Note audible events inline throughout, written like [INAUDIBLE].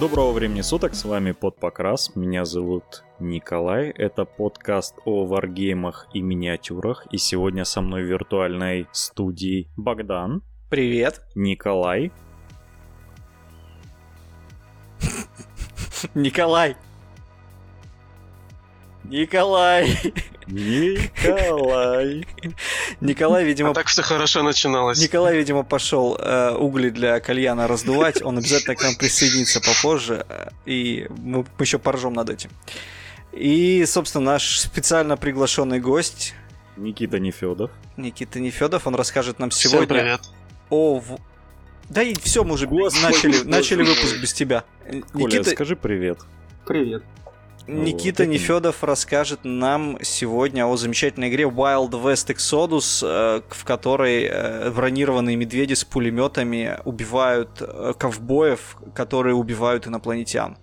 Доброго времени суток, с вами Подпокрас, меня зовут Николай, это подкаст о варгеймах и миниатюрах, и сегодня со мной в виртуальной студии Богдан. Привет. Николай. [LAUGHS] Николай. Николай. Николай. Николай, видимо... А так все хорошо начиналось. Николай, видимо, пошел э, угли для кальяна раздувать. Он обязательно к нам присоединится попозже. э, И мы, мы еще поржем над этим. И, собственно, наш специально приглашенный гость Никита Нефедов. Никита Нефедов, он расскажет нам Всем сегодня привет. о... в- Да и все, мы уже Господи, начали, боже начали выпуск без тебя. Коля, Никита, скажи привет. Привет. Никита Вот. Нефедов расскажет нам сегодня о замечательной игре Wild West Exodus, э, в которой э, бронированные медведи с пулеметами убивают э, ковбоев, которые убивают инопланетян.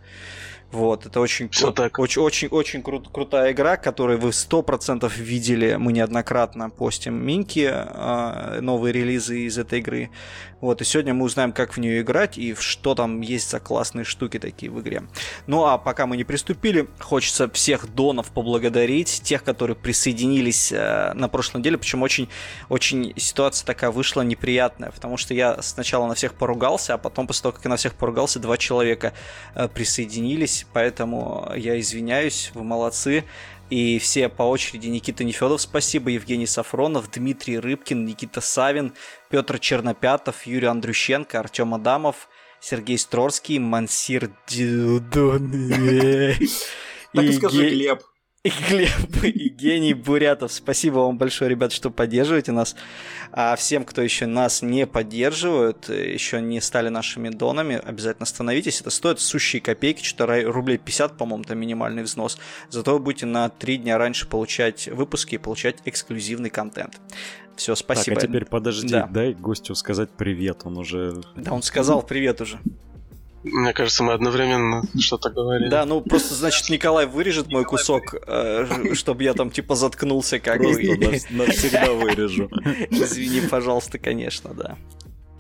Вот, это очень, Всё так. очень, очень, очень крут- крутая игра, которую вы 100% видели, мы неоднократно постим минки, э, новые релизы из этой игры. Вот, и сегодня мы узнаем, как в нее играть и что там есть за классные штуки такие в игре. Ну а пока мы не приступили, хочется всех донов поблагодарить, тех, которые присоединились э, на прошлой неделе, причем очень, очень ситуация такая вышла неприятная, потому что я сначала на всех поругался, а потом после того, как я на всех поругался, два человека э, присоединились, поэтому я извиняюсь, вы молодцы. И все по очереди Никита Нефедов, спасибо, Евгений Сафронов, Дмитрий Рыбкин, Никита Савин, Петр Чернопятов, Юрий Андрющенко, Артем Адамов, Сергей Строрский, Мансир Дюдон. [LAUGHS] Так и скажи, Глеб. И Глеб, и Гений Бурятов. Спасибо вам большое, ребят, что поддерживаете нас. А всем, кто еще нас не поддерживают, э, еще не стали нашими донами, обязательно становитесь. Это стоит сущие копейки, рай- рублей 50, по-моему, это минимальный взнос. Зато вы будете на три дня раньше получать выпуски и получать эксклюзивный контент. Все, спасибо. Так, а теперь подожди, Да. дай гостю сказать привет, он уже... Да, он сказал привет уже. Мне кажется, мы одновременно что-то говорили. Да, ну просто, значит, Николай вырежет мой кусок, чтобы я там типа заткнулся как бы. Навсегда вырежу. [LAUGHS] Извини, пожалуйста, конечно, да.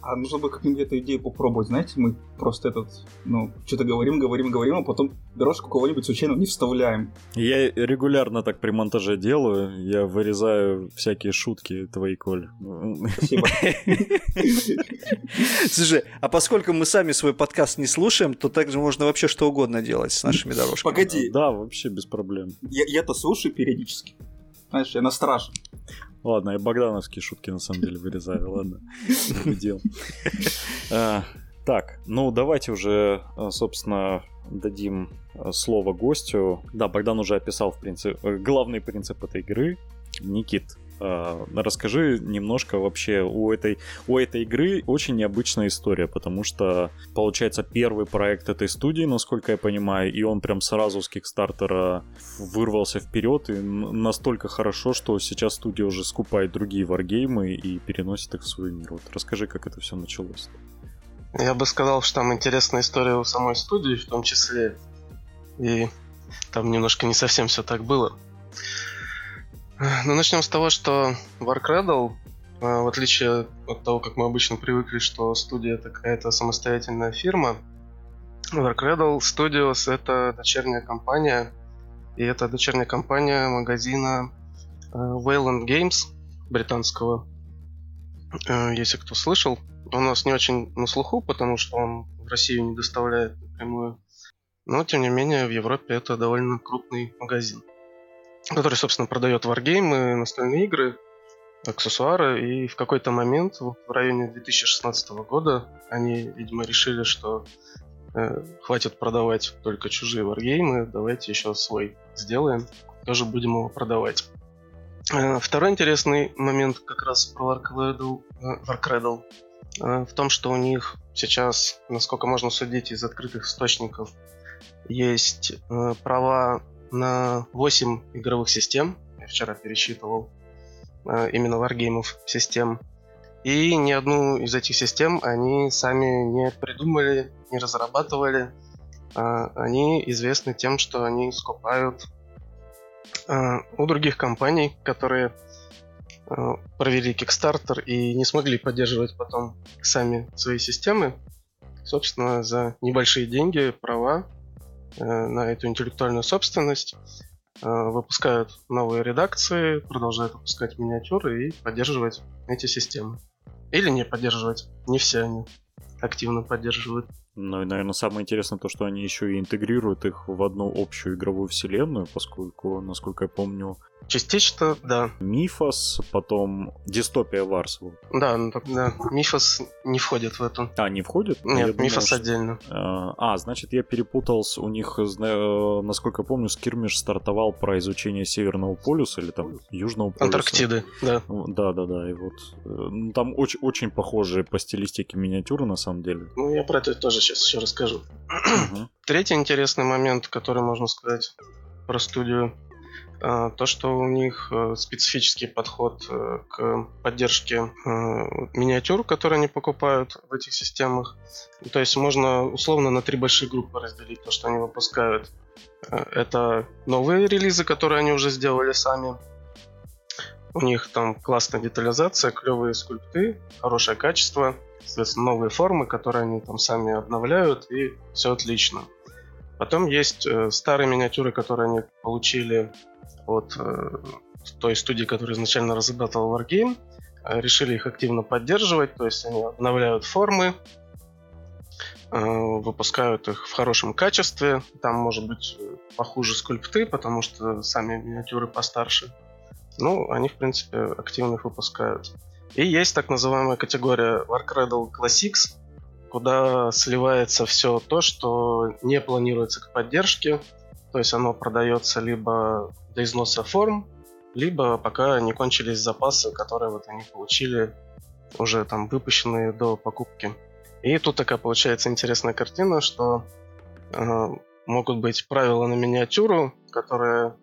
А нужно бы как-нибудь эту идею попробовать, знаете, мы просто этот, ну, что-то говорим, говорим, говорим, а потом дорожку кого-нибудь случайно не вставляем. Я регулярно так при монтаже делаю, я вырезаю всякие шутки твои, Коль. Спасибо. [LAUGHS] Слушай, а поскольку мы сами свой подкаст не слушаем, то также можно вообще что угодно делать с нашими дорожками. Погоди, Да, вообще без проблем. я-то слушаю периодически. Знаешь, я на страже. Ладно, я богдановские шутки на самом деле вырезаю, ладно. Дел. А, Так, ну давайте уже, а, собственно, дадим а, слово гостю. Да, Богдан уже описал, в принципе, э, главный принцип этой игры. Никит, расскажи немножко вообще у этой, у этой игры очень необычная история, потому что, получается, первый проект этой студии, насколько я понимаю, и он прям сразу с Кикстартера вырвался вперед и настолько хорошо, что сейчас студия уже скупает другие варгеймы и переносит их в свой мир. Вот расскажи, как это все началось. Я бы сказал, что там интересная история у самой студии, в том числе. И там немножко не совсем все так было. Ну, начнем с того, что Warcradle, э, в отличие от того, как мы обычно привыкли, что студия это какая-то самостоятельная фирма, Warcradle Studios это дочерняя компания, и это дочерняя компания магазина э, Wayland Games британского. Э, Если кто слышал, он у нас не очень на слуху, потому что он в Россию не доставляет напрямую. Но, тем не менее, в Европе это довольно крупный магазин, который, собственно, продает варгеймы, настольные игры, аксессуары. И в какой-то момент, вот в районе 2016 года, они, видимо, решили, что э, хватит продавать только чужие варгеймы, давайте еще свой сделаем, тоже будем его продавать. Э, Второй интересный момент как раз про Warcradle, э, э, в том, что у них сейчас, насколько можно судить из открытых источников, есть э, права на 8 игровых систем. Я вчера пересчитывал э, именно варгеймов систем. И ни одну из этих систем они сами не придумали, не разрабатывали. А, Они известны тем, что они скупают э, у других компаний, которые э, провели Kickstarter и не смогли поддерживать потом сами свои системы. собственно, за небольшие деньги права на эту интеллектуальную собственность, э, выпускают новые редакции, продолжают выпускать миниатюры и поддерживать эти системы. Или не поддерживать. Не все они активно поддерживают. Ну и, наверное, самое интересное то, что они еще и интегрируют их в одну общую игровую вселенную, поскольку, насколько я помню, Частично, да. Мифос, потом Дистопия Варс. Да, ну, да. Мифос не входит в эту. А, не входит? Я Нет, думал, Мифос что- отдельно. А, А, значит, я перепутал с у них, насколько я помню, Скирмиш стартовал про изучение Северного полюса или там Южного полюса. Антарктиды, да. Да, да, да. И вот э, ну, там очень, очень похожие по стилистике миниатюры на самом деле. Ну, я про это тоже сейчас еще расскажу. [CLEARS THROAT] Третий интересный момент, который можно сказать про студию, а, то, что у них э, специфический подход э, к поддержке э, миниатюр, которые они покупают в этих системах. То есть можно условно на три большие группы разделить то, что они выпускают. Это новые релизы, которые они уже сделали сами. У них там классная детализация, клевые скульпты, хорошее качество, соответственно, новые формы, которые они там сами обновляют, и все отлично. Потом есть э, старые миниатюры, которые они получили от э, той студии, которая изначально разрабатывала Wargame. Э, решили их активно поддерживать, то есть они обновляют формы, э, выпускают их в хорошем качестве. Там может быть э, похуже скульпты, потому что сами миниатюры постарше. Ну, они, в принципе, активно их выпускают. И есть так называемая категория Warcradle Classics, куда сливается все то, что не планируется к поддержке. То есть оно продается либо до износа форм, либо пока не кончились запасы, которые вот они получили уже там выпущенные до покупки. И тут такая получается интересная картина, что э, могут быть правила на миниатюру, которые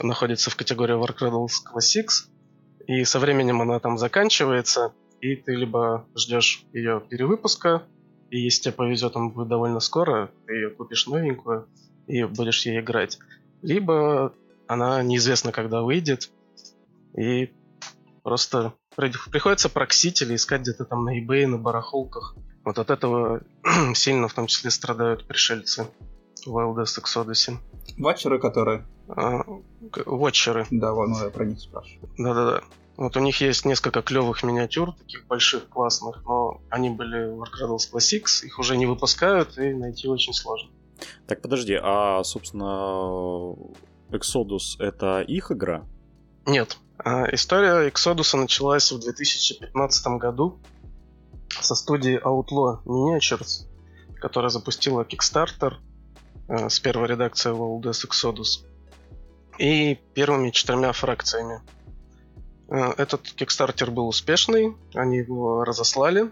находятся в категории Warcradle Classics, и со временем она там заканчивается, и ты либо ждешь ее перевыпуска, и если тебе повезет, он будет довольно скоро, ты ее купишь новенькую и будешь ей играть. Либо она неизвестно, когда выйдет, и просто при- приходится проксить или искать где-то там на eBay, на барахолках. Вот от этого [CLEARS THROAT] сильно в том числе страдают пришельцы в Wildest Exodus. Ватчеры, которые... А, к- Вотчеры. Да, ну я про них спрашиваю. Да-да-да. Вот у них есть несколько клевых миниатюр, таких больших, классных, но они были в Warcraft Classics, их уже не выпускают, и найти очень сложно. Так, подожди, а, собственно, Exodus это их игра? Нет. А, История Exodus началась в 2015 году со студии Outlaw Miniatures, которая запустила Kickstarter э, с первой редакцией World Exodus и первыми четырьмя фракциями. Э, Этот Kickstarter был успешный, они его разослали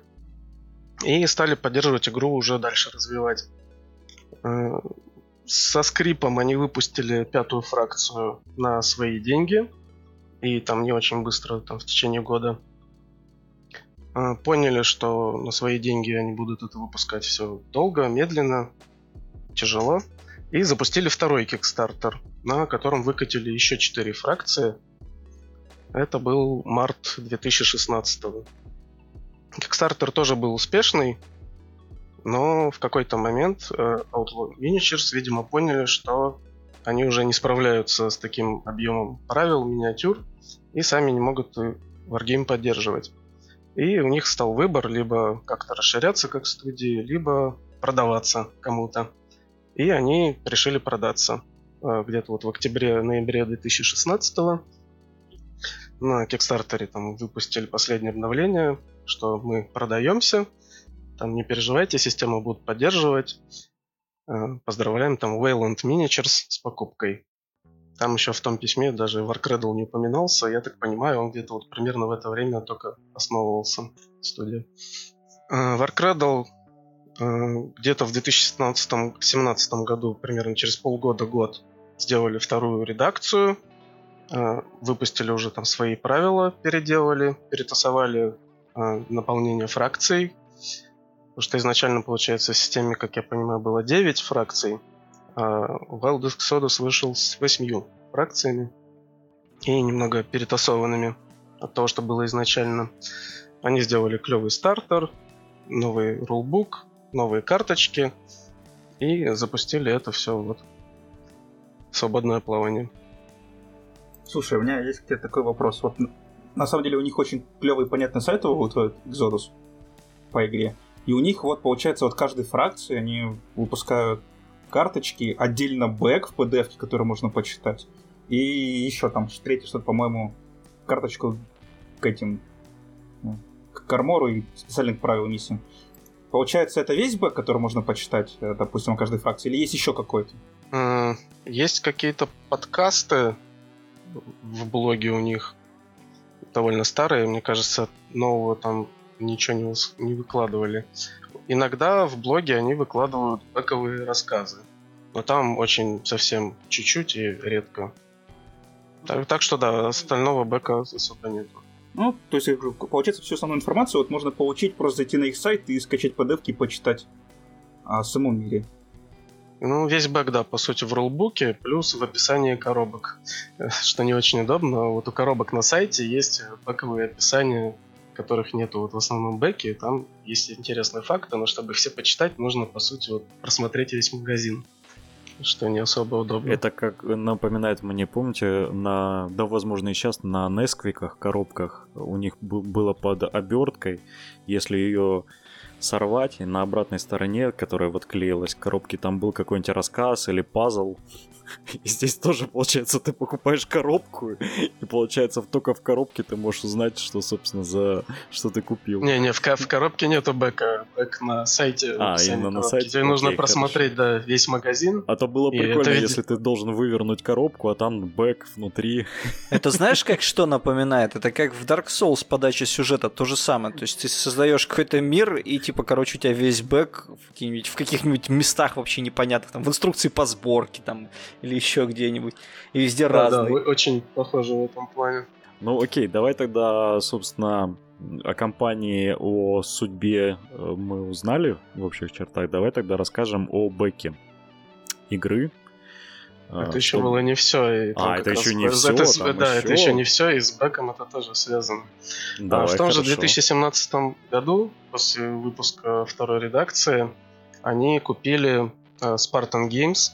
и стали поддерживать игру уже дальше развивать. Э, Со скрипом они выпустили пятую фракцию на свои деньги, и там не очень быстро, там в течение года. Э, Поняли, что на свои деньги они будут это выпускать все долго, медленно, тяжело. И запустили второй Kickstarter, на котором выкатили еще четыре фракции. Это был март 2016 Kickstarter тоже был успешный, но в какой-то момент э, Outlaw Miniatures, видимо, поняли, что они уже не справляются с таким объемом правил, миниатюр, и сами не могут Wargame поддерживать. И у них стал выбор либо как-то расширяться как студии, либо продаваться кому-то. И они решили продаться где-то вот в октябре-ноябре 2016 на Кикстартере там выпустили последнее обновление, что мы продаемся, там не переживайте, система будет поддерживать. Э, Поздравляем там Wayland Miniatures с покупкой. Там еще в том письме даже Warcradle не упоминался. Я так понимаю, он где-то вот примерно в это время только основывался студия. Э, Warcradle э, где-то в 2017-2017 году, примерно через полгода-год, сделали вторую редакцию. Э, Выпустили уже там свои правила, переделали, перетасовали э, наполнение фракций. Потому что изначально, получается, в системе, как я понимаю, было 9 фракций, а Wild Exodus вышел с 8 фракциями и немного перетасованными от того, что было изначально. Они сделали клевый стартер, новый рулбук, новые карточки и запустили это все вот свободное плавание. Слушай, у меня есть к тебе такой вопрос. Вот на самом деле у них очень клевый понятный сайт вот Exodus по игре. И у них вот получается вот каждой фракции они выпускают карточки, отдельно бэк в PDF, который можно почитать. И еще там третий что-то, по-моему, карточку к этим ну, к Кармору и специальных правил миссии. Получается, это весь бэк, который можно почитать, э, допустим, у каждой фракции, или есть еще какой-то? Есть какие-то подкасты в блоге у них, довольно старые, мне кажется, нового там ничего не, не выкладывали. Иногда в блоге они выкладывают бэковые рассказы, но там очень совсем чуть-чуть и редко. Так, так что да, остального бэка особо нету. Ну, то есть, получается, всю основную информацию вот можно получить, просто зайти на их сайт и скачать pdf и почитать о самом мире. Ну, весь бэк, да, по сути, в рулбуке, плюс в описании коробок. Что не очень удобно. Вот у коробок на сайте есть бэковые описания, которых нету вот в основном бэке. Там есть интересные факты, но чтобы все почитать, нужно, по сути, вот просмотреть весь магазин что не особо удобно. Это как напоминает мне, помните, на, да, возможно, и сейчас на Несквиках, коробках у них было под оберткой, если ее сорвать, и на обратной стороне, которая вот клеилась к коробке, там был какой-нибудь рассказ или пазл, [LAUGHS] И здесь тоже, получается, ты покупаешь коробку, и получается, только в коробке ты можешь узнать, что, собственно, за что ты купил. Не-не, в, в коробке нету back а, back на сайте. А, именно на сайте? Тебе нужно Окей, просмотреть, да, весь магазин. А то было прикольно, это... если ты должен вывернуть коробку, а там back внутри. [LAUGHS] Это знаешь, как что напоминает? Это как в Dark Souls подача сюжета, то же самое. То есть ты создаешь какой-то мир, и типа, короче, у тебя весь back в, в каких-нибудь местах вообще непонятных, там, в инструкции по сборке, там, или еще где-нибудь. И везде да, разный. Да, очень похоже в этом плане. Ну окей, давай тогда, собственно, о компании, о судьбе э, мы узнали в общих чертах. Давай тогда расскажем о бэке игры. А, это еще было не все. а, это еще не все. Это, да, еще... это еще не все, и с бэком это тоже связано. Давай, а в том хорошо. же 2017 году, после выпуска второй редакции, они купили uh, Spartan Games,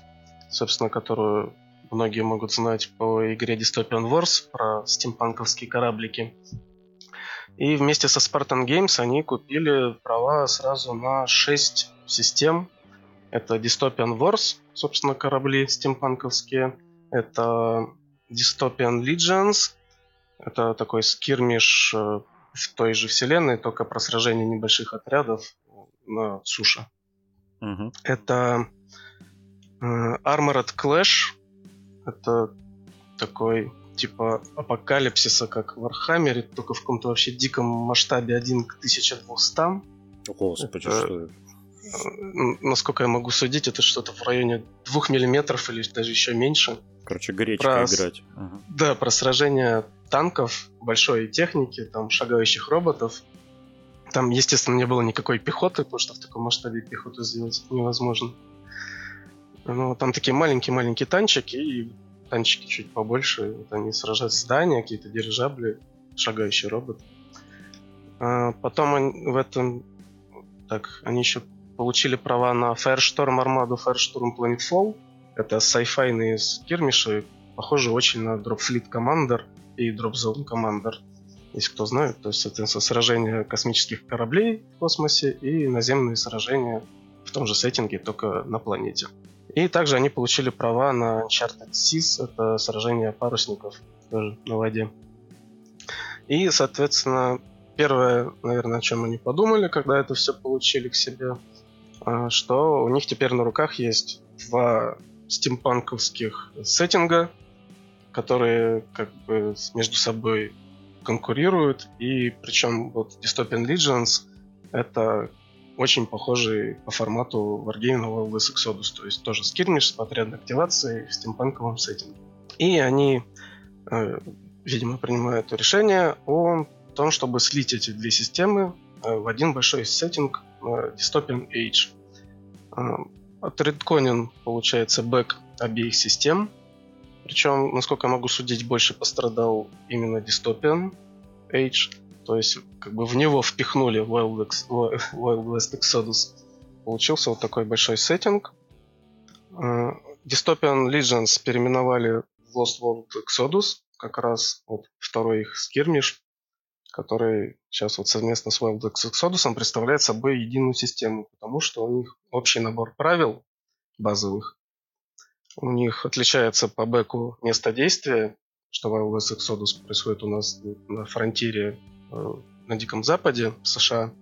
собственно, которую многие могут знать по игре Dystopian Wars про стимпанковские кораблики. И вместе со Spartan Games они купили права сразу на 6 систем. Это Dystopian Wars, собственно, корабли стимпанковские. Это Dystopian Legions. Это такой скирмиш э, в той же вселенной, только про сражение небольших отрядов на суше. Угу. Это Armored Clash это такой типа апокалипсиса, как в Warhammer е, только в каком-то вообще диком масштабе 1 к 1200. Господи, это, что это? Насколько я могу судить, это что-то в районе 2 миллиметров или даже еще меньше. Короче, гречка про... играть. Ага. Да, про сражение танков, большой техники, там шагающих роботов. Там, естественно, не было никакой пехоты, потому что в таком масштабе пехоту сделать невозможно. Ну, там такие маленькие-маленькие танчики, и танчики чуть побольше. Вот они сражаются здания, какие-то дирижабли, шагающий робот. А потом они в этом... Так, они еще получили права на Firestorm Armada, Firestorm Planetfall. Это sci-fi скирмиши, похожи очень на Dropfleet Commander и Dropzone Commander. Если кто знает, то есть, соответственно, сражения космических кораблей в космосе и наземные сражения в том же сеттинге, только на планете. И также они получили права на Uncharted Seas, это сражение парусников тоже на воде. И, соответственно, первое, наверное, о чем они подумали, когда это все получили к себе, а, что у них теперь на руках есть два стимпанковских сеттинга, которые как бы между собой конкурируют, и причем вот Dystopian Legends это очень похожий по формату на Wildest Exodus, то есть тоже скирмиш с подрядной активацией в стимпанковом сеттинге. И они, э, видимо, принимают решение о том, чтобы слить эти две системы э, в один большой сеттинг э, Dystopian Age. Э, отредконен, получается, бэк обеих систем. Причем, насколько я могу судить, больше пострадал именно Dystopian Age. То есть, как бы в него впихнули Wild, Ex, Wild West Exodus. получился вот такой большой сеттинг. Э, Dystopian Legends переименовали в Lost World Exodus, как раз вот второй их скирмиш, который сейчас вот совместно с Wild X Exodus представляет собой единую систему, потому что у них общий набор правил базовых. У них отличается по бэку место действия, что Wild X Exodus происходит у нас на фронтире на Диком Западе, в США.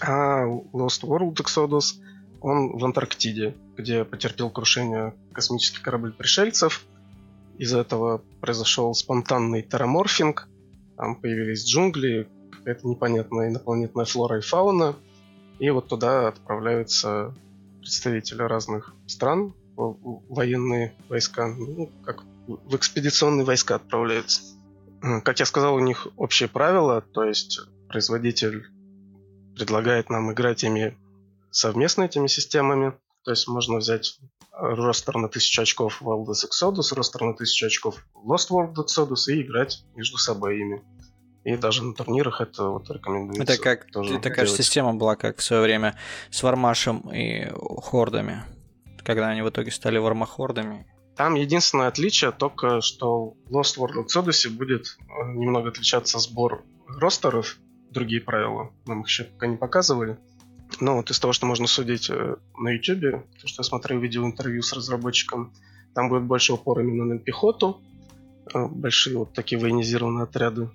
А Lost World Exodus, он в Антарктиде, где потерпел крушение космический корабль пришельцев. Из-за этого произошел спонтанный тераморфинг, там появились джунгли, какая-то непонятная инопланетная флора и фауна. И вот туда отправляются представители разных стран, военные войска, ну, как в экспедиционные войска отправляются. Как я сказал, у них общие правила, то есть производитель предлагает нам играть ими совместно этими системами. То есть можно взять ростер на 1000 очков в Wildest Exodus, ростер на 1000 очков Lost World Exodus и играть между собой ими. И даже на турнирах это вот рекомендуется. Это как тоже такая делать. система была, как в свое время с Вармашем и Хордами. Когда они в итоге стали Вармахордами. Там единственное отличие только, что Lost World Exodus будет э, немного отличаться сбор ростеров, другие правила. Нам их еще пока не показывали. Но вот из того, что можно судить э, на YouTube, то, что я смотрел видео интервью с разработчиком, там будет больше упор именно на пехоту, э, большие вот такие военизированные отряды.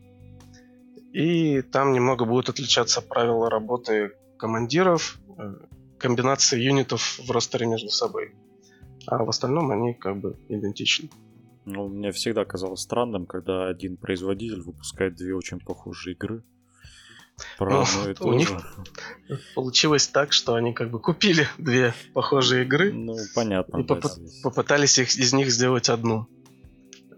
И там немного будут отличаться правила работы командиров, комбинации юнитов в ростере между собой. А в остальном они как бы идентичны. Ну, мне всегда казалось странным, когда один производитель выпускает две очень похожие игры. Про ну, и [LAUGHS] то у них получилось так, что они как бы купили [LAUGHS] две похожие игры. Ну, понятно. И да, поп- попытались их, из них сделать одну.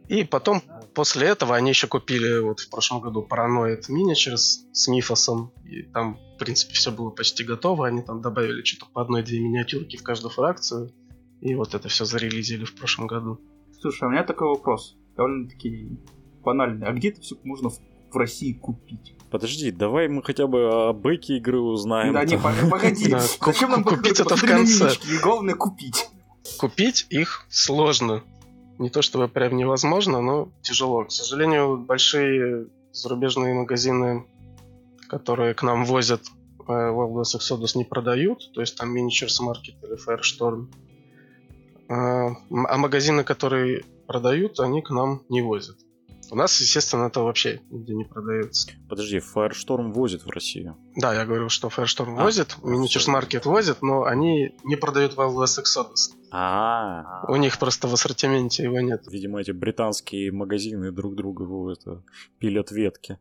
И потом, после этого, они еще купили вот в прошлом году Paranoid Miniatures с Мифосом. И там, в принципе, все было почти готово. Они там добавили что-то по одной-две миниатюрки в каждую фракцию. И вот это все зарелизили в прошлом году. Слушай, а у меня такой вопрос. Довольно-таки банальный. А где это все можно в, в России купить? Подожди, давай мы хотя бы о бэке игры узнаем. Да, не, погоди. Зачем нам купить это в конце? Главное купить. Купить их сложно. Не то чтобы прям невозможно, но тяжело. К сожалению, большие зарубежные магазины, которые к нам возят э, Wild West Exodus не продают, то есть там Miniatures Market или Firestorm. А, а магазины, которые продают, они к нам не возят. У нас, естественно, это вообще нигде не продается. Подожди, Firestorm возит в Россию? Да, я говорил, что Firestorm а, возит, Miniatures Market возит, но они не продают Wild West Exodus. А, У них просто в ассортименте его нет. Видимо, эти британские магазины друг друга это, пилят ветки,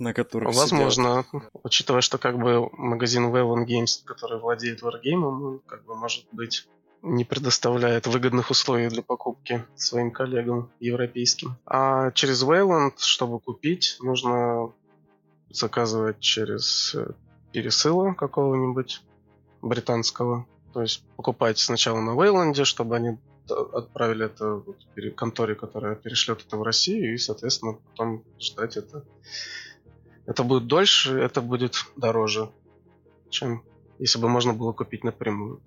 на которых Возможно, сидят. учитывая, что как бы магазин Wayland Games, который владеет Wargame, ну, как бы может быть не предоставляет выгодных условий для покупки своим коллегам европейским. А через Wayland, чтобы купить, нужно заказывать через э, пересыла какого-нибудь британского. То есть покупать сначала на Wayland, чтобы они отправили это вот конторе, которая перешлет это в Россию, и, соответственно, потом ждать это. Это будет дольше, это будет дороже, чем если бы можно было купить напрямую.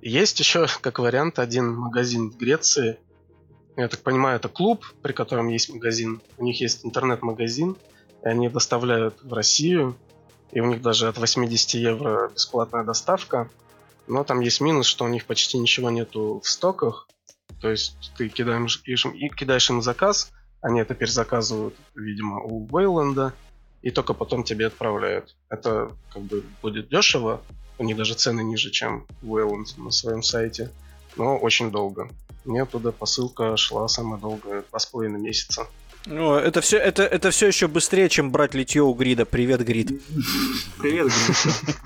Есть еще, [LAUGHS] как вариант, один магазин в Греции. Я так понимаю, это клуб, при котором есть магазин. У них есть интернет-магазин, и они доставляют в Россию. И у них даже от 80 евро бесплатная доставка. Но там есть минус, что у них почти ничего нету в стоках. То есть ты кидаешь, кидаешь им заказ, они это перезаказывают, видимо, у Вейланда, и только потом тебе отправляют. Это как бы будет дешево, у них даже цены ниже, чем Wayland на своем сайте. Но очень долго. Мне оттуда посылка шла самое долгое, два с половиной месяца. Ну, это все, это, это все еще быстрее, чем брать литье у Грида. Привет, Грид. Привет,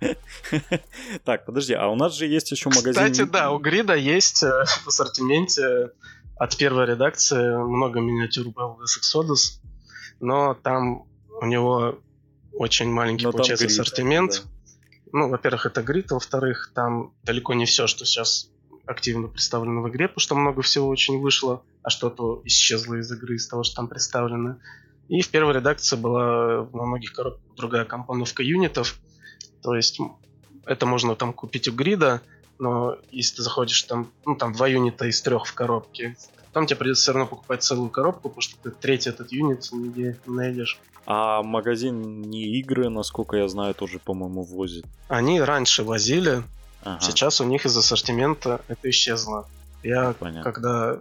Грид. [LAUGHS] Так, подожди, а у нас же есть еще магазин... Кстати, да, у Грида есть э, в ассортименте от первой редакции много миниатюр Wildest Exodus, но там у него очень маленький, но получается, грид, ассортимент. Да. Ну, во-первых, это грид, а во-вторых, там далеко не все, что сейчас активно представлено в игре, потому что много всего очень вышло, а что-то исчезло из игры, из того, что там представлено. И в первой редакции была на многих коробках другая компоновка юнитов, то есть это можно там купить у грида, но если ты заходишь там, ну там два юнита из трех в коробке, там тебе придется все равно покупать целую коробку, потому что ты третий этот юнит не найдешь. А магазин не игры, насколько я знаю, тоже, по-моему, возит. Они раньше возили, ага. сейчас у них из ассортимента это исчезло. Я Понятно. когда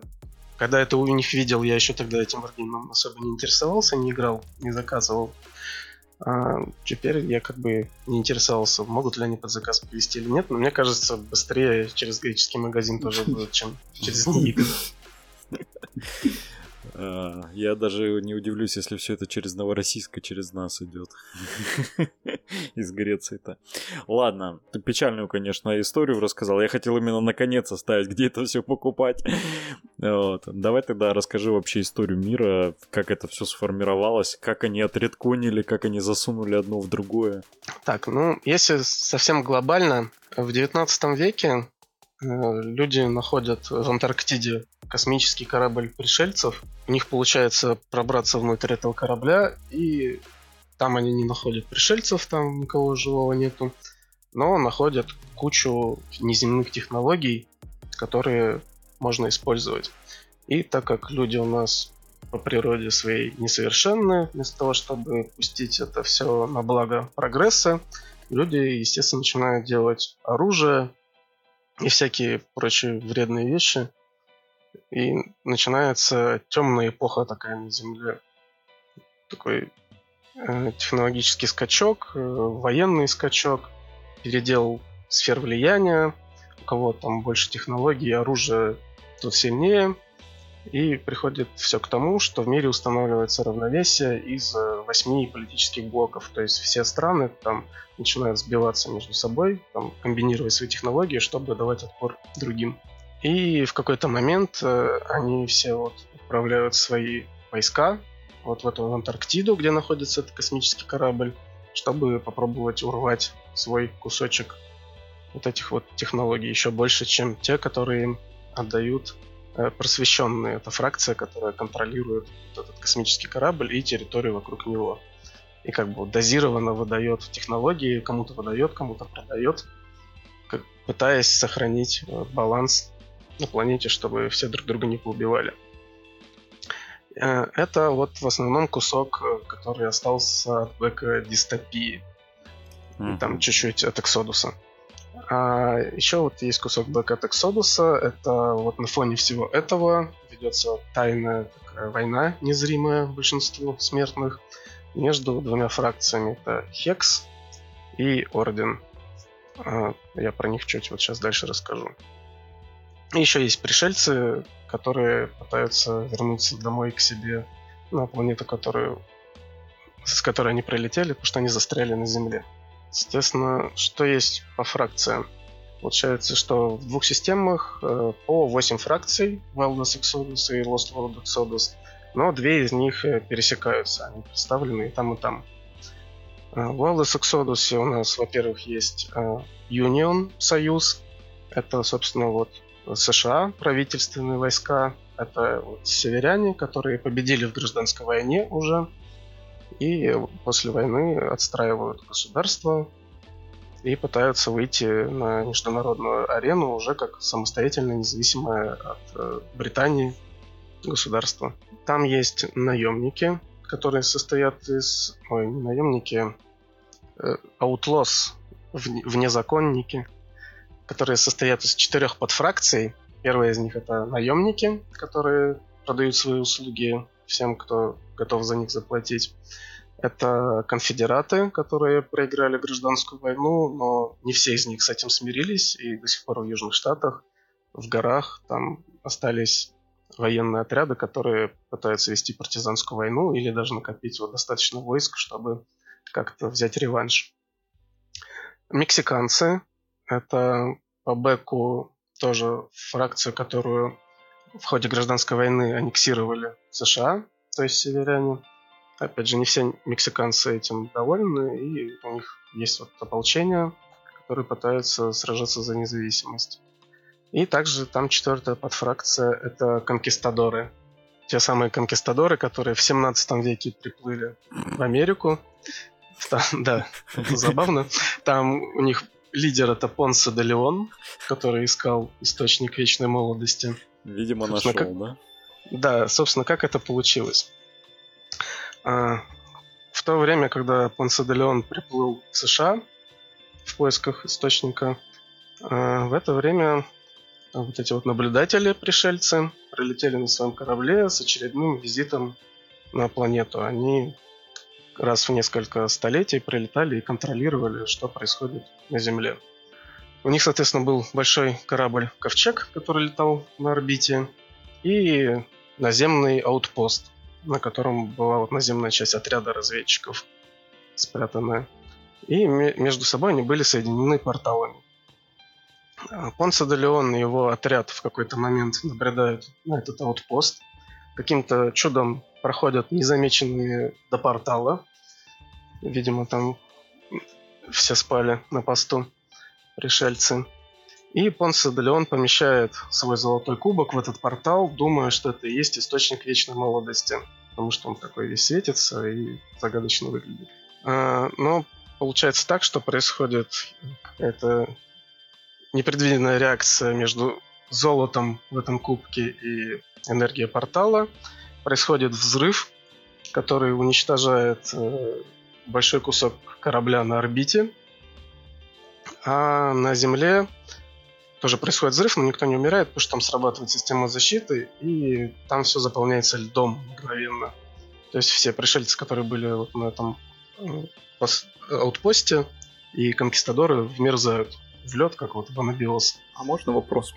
когда это у них видел, я еще тогда этим варгеймом особо не интересовался, не играл, не заказывал. А теперь я как бы не интересовался, могут ли они под заказ привезти или нет, но мне кажется, быстрее через греческий магазин тоже [LAUGHS] будет, чем через НИИГ. [LAUGHS] А, я даже не удивлюсь, если все это через Новороссийск, через нас идет. [LAUGHS] Из Греции-то. Ладно, ты печальную, конечно, историю рассказал. Я хотел именно наконец оставить, где это все покупать. Вот. Давай тогда расскажи вообще историю мира, как это все сформировалось, как они отредконили, как они засунули одно в другое. Так, ну, если совсем глобально, в 19 веке Э, люди находят в Антарктиде космический корабль пришельцев. У них получается пробраться внутрь этого корабля, и там они не находят пришельцев, там никого живого нету, но находят кучу неземных технологий, которые можно использовать. И так как люди у нас по природе своей несовершенны, вместо того, чтобы пустить это все на благо прогресса, люди, естественно, начинают делать оружие, и всякие прочие вредные вещи. И начинается темная эпоха такая на Земле. Такой э, технологический скачок, э, военный скачок, передел сфер влияния, у кого там больше технологий, оружие тут сильнее. И приходит все к тому, что в мире устанавливается равновесие из э, восьми политических блоков. То есть все страны там начинают сбиваться между собой, там, комбинировать свои технологии, чтобы давать отпор другим. И в какой-то момент э, они все вот отправляют свои войска вот в эту Антарктиду, где находится этот космический корабль, чтобы попробовать урвать свой кусочек вот этих вот технологий еще больше, чем те, которые им отдают просвещенные. Это фракция, которая контролирует вот этот космический корабль и территорию вокруг него. И как бы дозированно выдает технологии, кому-то выдает, кому-то продает, как, пытаясь сохранить э, баланс на планете, чтобы все друг друга не поубивали. Э, это вот в основном кусок, который остался от бэка дистопии. Mm-hmm. Там чуть-чуть от Эксодуса. А еще вот есть кусок Black Exodus. Это вот на фоне всего этого ведется тайная такая война, незримая большинству смертных, между двумя фракциями. Это Хекс и Орден. А, я про них чуть вот сейчас дальше расскажу. И еще есть пришельцы, которые пытаются вернуться домой к себе на планету, которую, с которой они прилетели, потому что они застряли на Земле. Соответственно, что есть по фракциям? Получается, что в двух системах э, по 8 фракций Wilderness Exodus и Lost World Exodus, но две из них э, пересекаются, они представлены и там, и там. Э, в Wilderness Exodus у нас, во-первых, есть э, Union, Союз, это, собственно, вот США, правительственные войска, это вот северяне, которые победили в гражданской войне уже, и после войны отстраивают государство и пытаются выйти на международную арену уже как самостоятельно независимое от э, Британии государство. Там есть наемники, которые состоят из... Ой, не наемники, э, outlaws, внезаконники, которые состоят из четырех подфракций. Первая из них это наемники, которые продают свои услуги всем, кто готов за них заплатить. Это конфедераты, которые проиграли гражданскую войну, но не все из них с этим смирились, и до сих пор в Южных Штатах, в горах, там остались военные отряды, которые пытаются вести партизанскую войну или даже накопить вот достаточно войск, чтобы как-то взять реванш. Мексиканцы — это по бэку тоже фракцию, которую в ходе гражданской войны аннексировали США, то есть северяне. Опять же, не все мексиканцы этим довольны, и у них есть вот ополчение, которые пытаются сражаться за независимость. И также там четвертая подфракция — это конкистадоры. Те самые конкистадоры, которые в 17 веке приплыли в Америку. Там, [LAUGHS] да, это забавно. Там у них лидер это Понсо де Леон, который искал источник вечной молодости. Видимо, нашел, как... да? Да, собственно, как это получилось? А, в то время, когда Понсо де Леон приплыл в США в поисках источника, а, в это время вот эти вот наблюдатели, пришельцы, прилетели на своем корабле с очередным визитом на планету. Они раз в несколько столетий прилетали и контролировали, что происходит на Земле. У них, соответственно, был большой корабль «Ковчег», который летал на орбите, и наземный аутпост, на котором была вот наземная часть отряда разведчиков спрятанная. И между собой они были соединены порталами. Понсо де Леон и его отряд в какой-то момент набредают на этот аутпост. Каким-то чудом проходят незамеченными до портала. Видимо, там все спали на посту пришельцы. И Понсо де Леон помещает свой золотой кубок в этот портал, думая, что это и есть источник вечной молодости. Потому что он такой весь светится и загадочно выглядит. А, но получается так, что происходит какая-то непредвиденная реакция между золотом в этом кубке и энергией портала. Происходит взрыв, который уничтожает э, большой кусок корабля на орбите. А на Земле тоже происходит взрыв, но никто не умирает, потому что там срабатывает система защиты, и там все заполняется льдом мгновенно. То есть все пришельцы, которые были вот на этом э, аутпосте, и конкистадоры вмерзают в лед, как вот в анабиоз. А можно вопрос?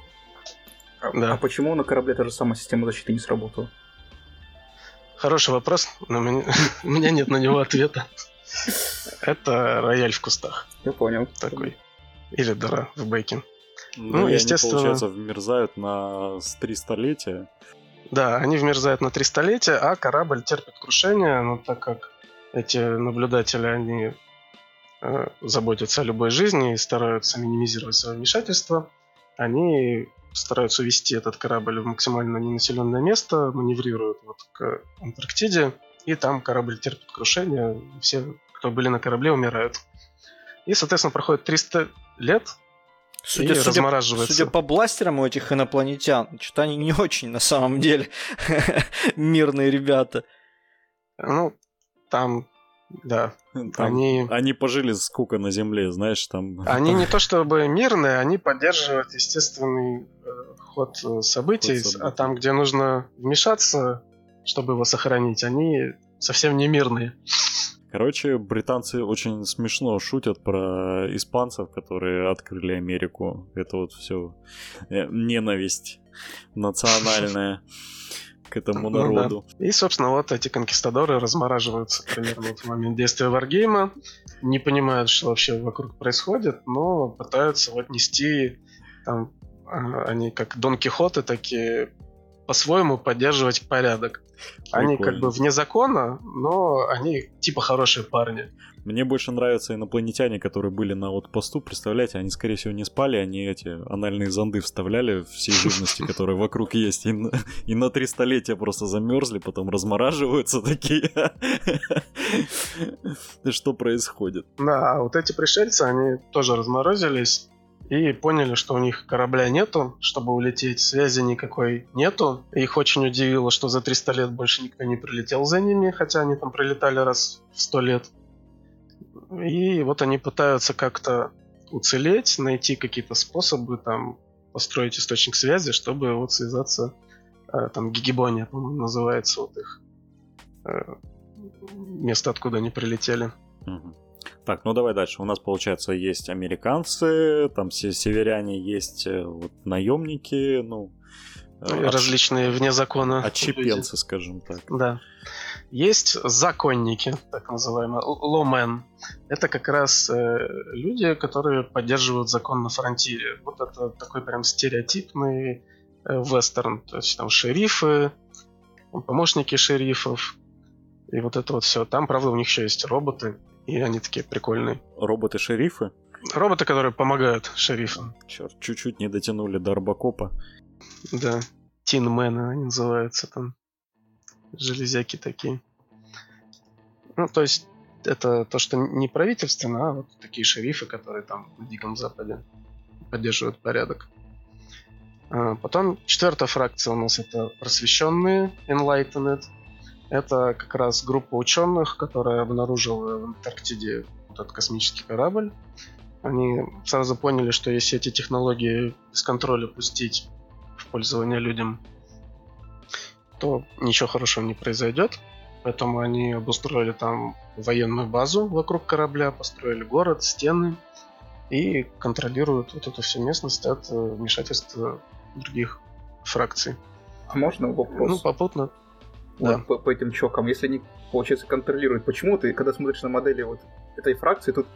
Да. А почему на корабле та же самая система защиты не сработала? Хороший вопрос, но [LAUGHS] у меня нет на него ответа. Это рояль в кустах. Я понял. Такой. Или дыра в Ну, ну естественно... Они, получается, вмерзают на три столетия. Да, они вмерзают на три столетия, а корабль терпит крушение, но так как эти наблюдатели, они Э, заботятся о любой жизни и стараются минимизировать свое вмешательство, они стараются увести этот корабль в максимально ненаселенное место, маневрируют вот к Антарктиде, и там корабль терпит крушение, все, кто были на корабле, умирают. И, соответственно, проходит 300 лет, Судя, и судя, размораживается. Судя по бластерам у этих инопланетян, что-то они не очень на самом деле [LAUGHS] мирные ребята. Ну, там да. Там они... они пожили сколько на Земле, знаешь, там... Они не [LAUGHS] то чтобы мирные, они поддерживают естественный э, ход э, событий, ход событий, а там, где нужно вмешаться, чтобы его сохранить, они совсем не мирные. Короче, британцы очень смешно шутят про испанцев, которые открыли Америку. Это вот все э, ненависть национальная к этому народу. Ну, да. И, собственно, вот эти конкистадоры размораживаются примерно в момент действия Варгейма, не понимают, что вообще вокруг происходит, но пытаются вот нести там а, они как Дон Кихоты такие по-своему поддерживать порядок. Прикольно. Они как бы вне закона, но они типа хорошие парни. Мне больше нравятся инопланетяне, которые были на вот посту. Представляете, они, скорее всего, не спали, они эти анальные зонды вставляли все живности, [LAUGHS] которые вокруг есть, и на, и на три столетия просто замерзли, потом размораживаются такие. [LAUGHS] Что происходит? Да, а вот эти пришельцы, они тоже разморозились, и поняли, что у них корабля нету, чтобы улететь, связи никакой нету. Их очень удивило, что за 300 лет больше никто не прилетел за ними, хотя они там прилетали раз в 100 лет. И вот они пытаются как-то уцелеть, найти какие-то способы, там, построить источник связи, чтобы вот связаться, э, там, Гигибония, по-моему, называется вот их э, место, откуда они прилетели. Так, ну давай дальше. У нас, получается, есть американцы, там все северяне, есть э, вот наемники, ну... Различные вне закона. Отчепенцы, скажем так. Да. Есть законники, так называемые, ломен. Это как раз э, люди, которые поддерживают закон на фронтире. Вот это такой прям стереотипный э, вестерн. То есть там шерифы, помощники шерифов, и вот это вот все. Там, правда, у них еще есть роботы, и они такие прикольные. Роботы-шерифы? Роботы, которые помогают шерифам. Черт, чуть-чуть не дотянули до Робокопа. Да. Тинмены они называются там железяки такие. Ну, то есть это то, что не правительственно, а вот такие шерифы, которые там на Диком Западе поддерживают порядок. А, потом четвертая фракция у нас это просвещенные Enlightened. Это как раз группа ученых, которая обнаружила в Антарктиде этот космический корабль. Они сразу поняли, что если эти технологии без контроля пустить в пользование людям, то ничего хорошего не произойдет. Поэтому они обустроили там военную базу вокруг корабля, построили город, стены и контролируют вот эту всю местность от э, вмешательства других фракций. А можно вопрос? Ну, попутно. Вот да. по, по этим чокам, если они, получается, контролируют, почему ты, когда смотришь на модели вот этой фракции, тут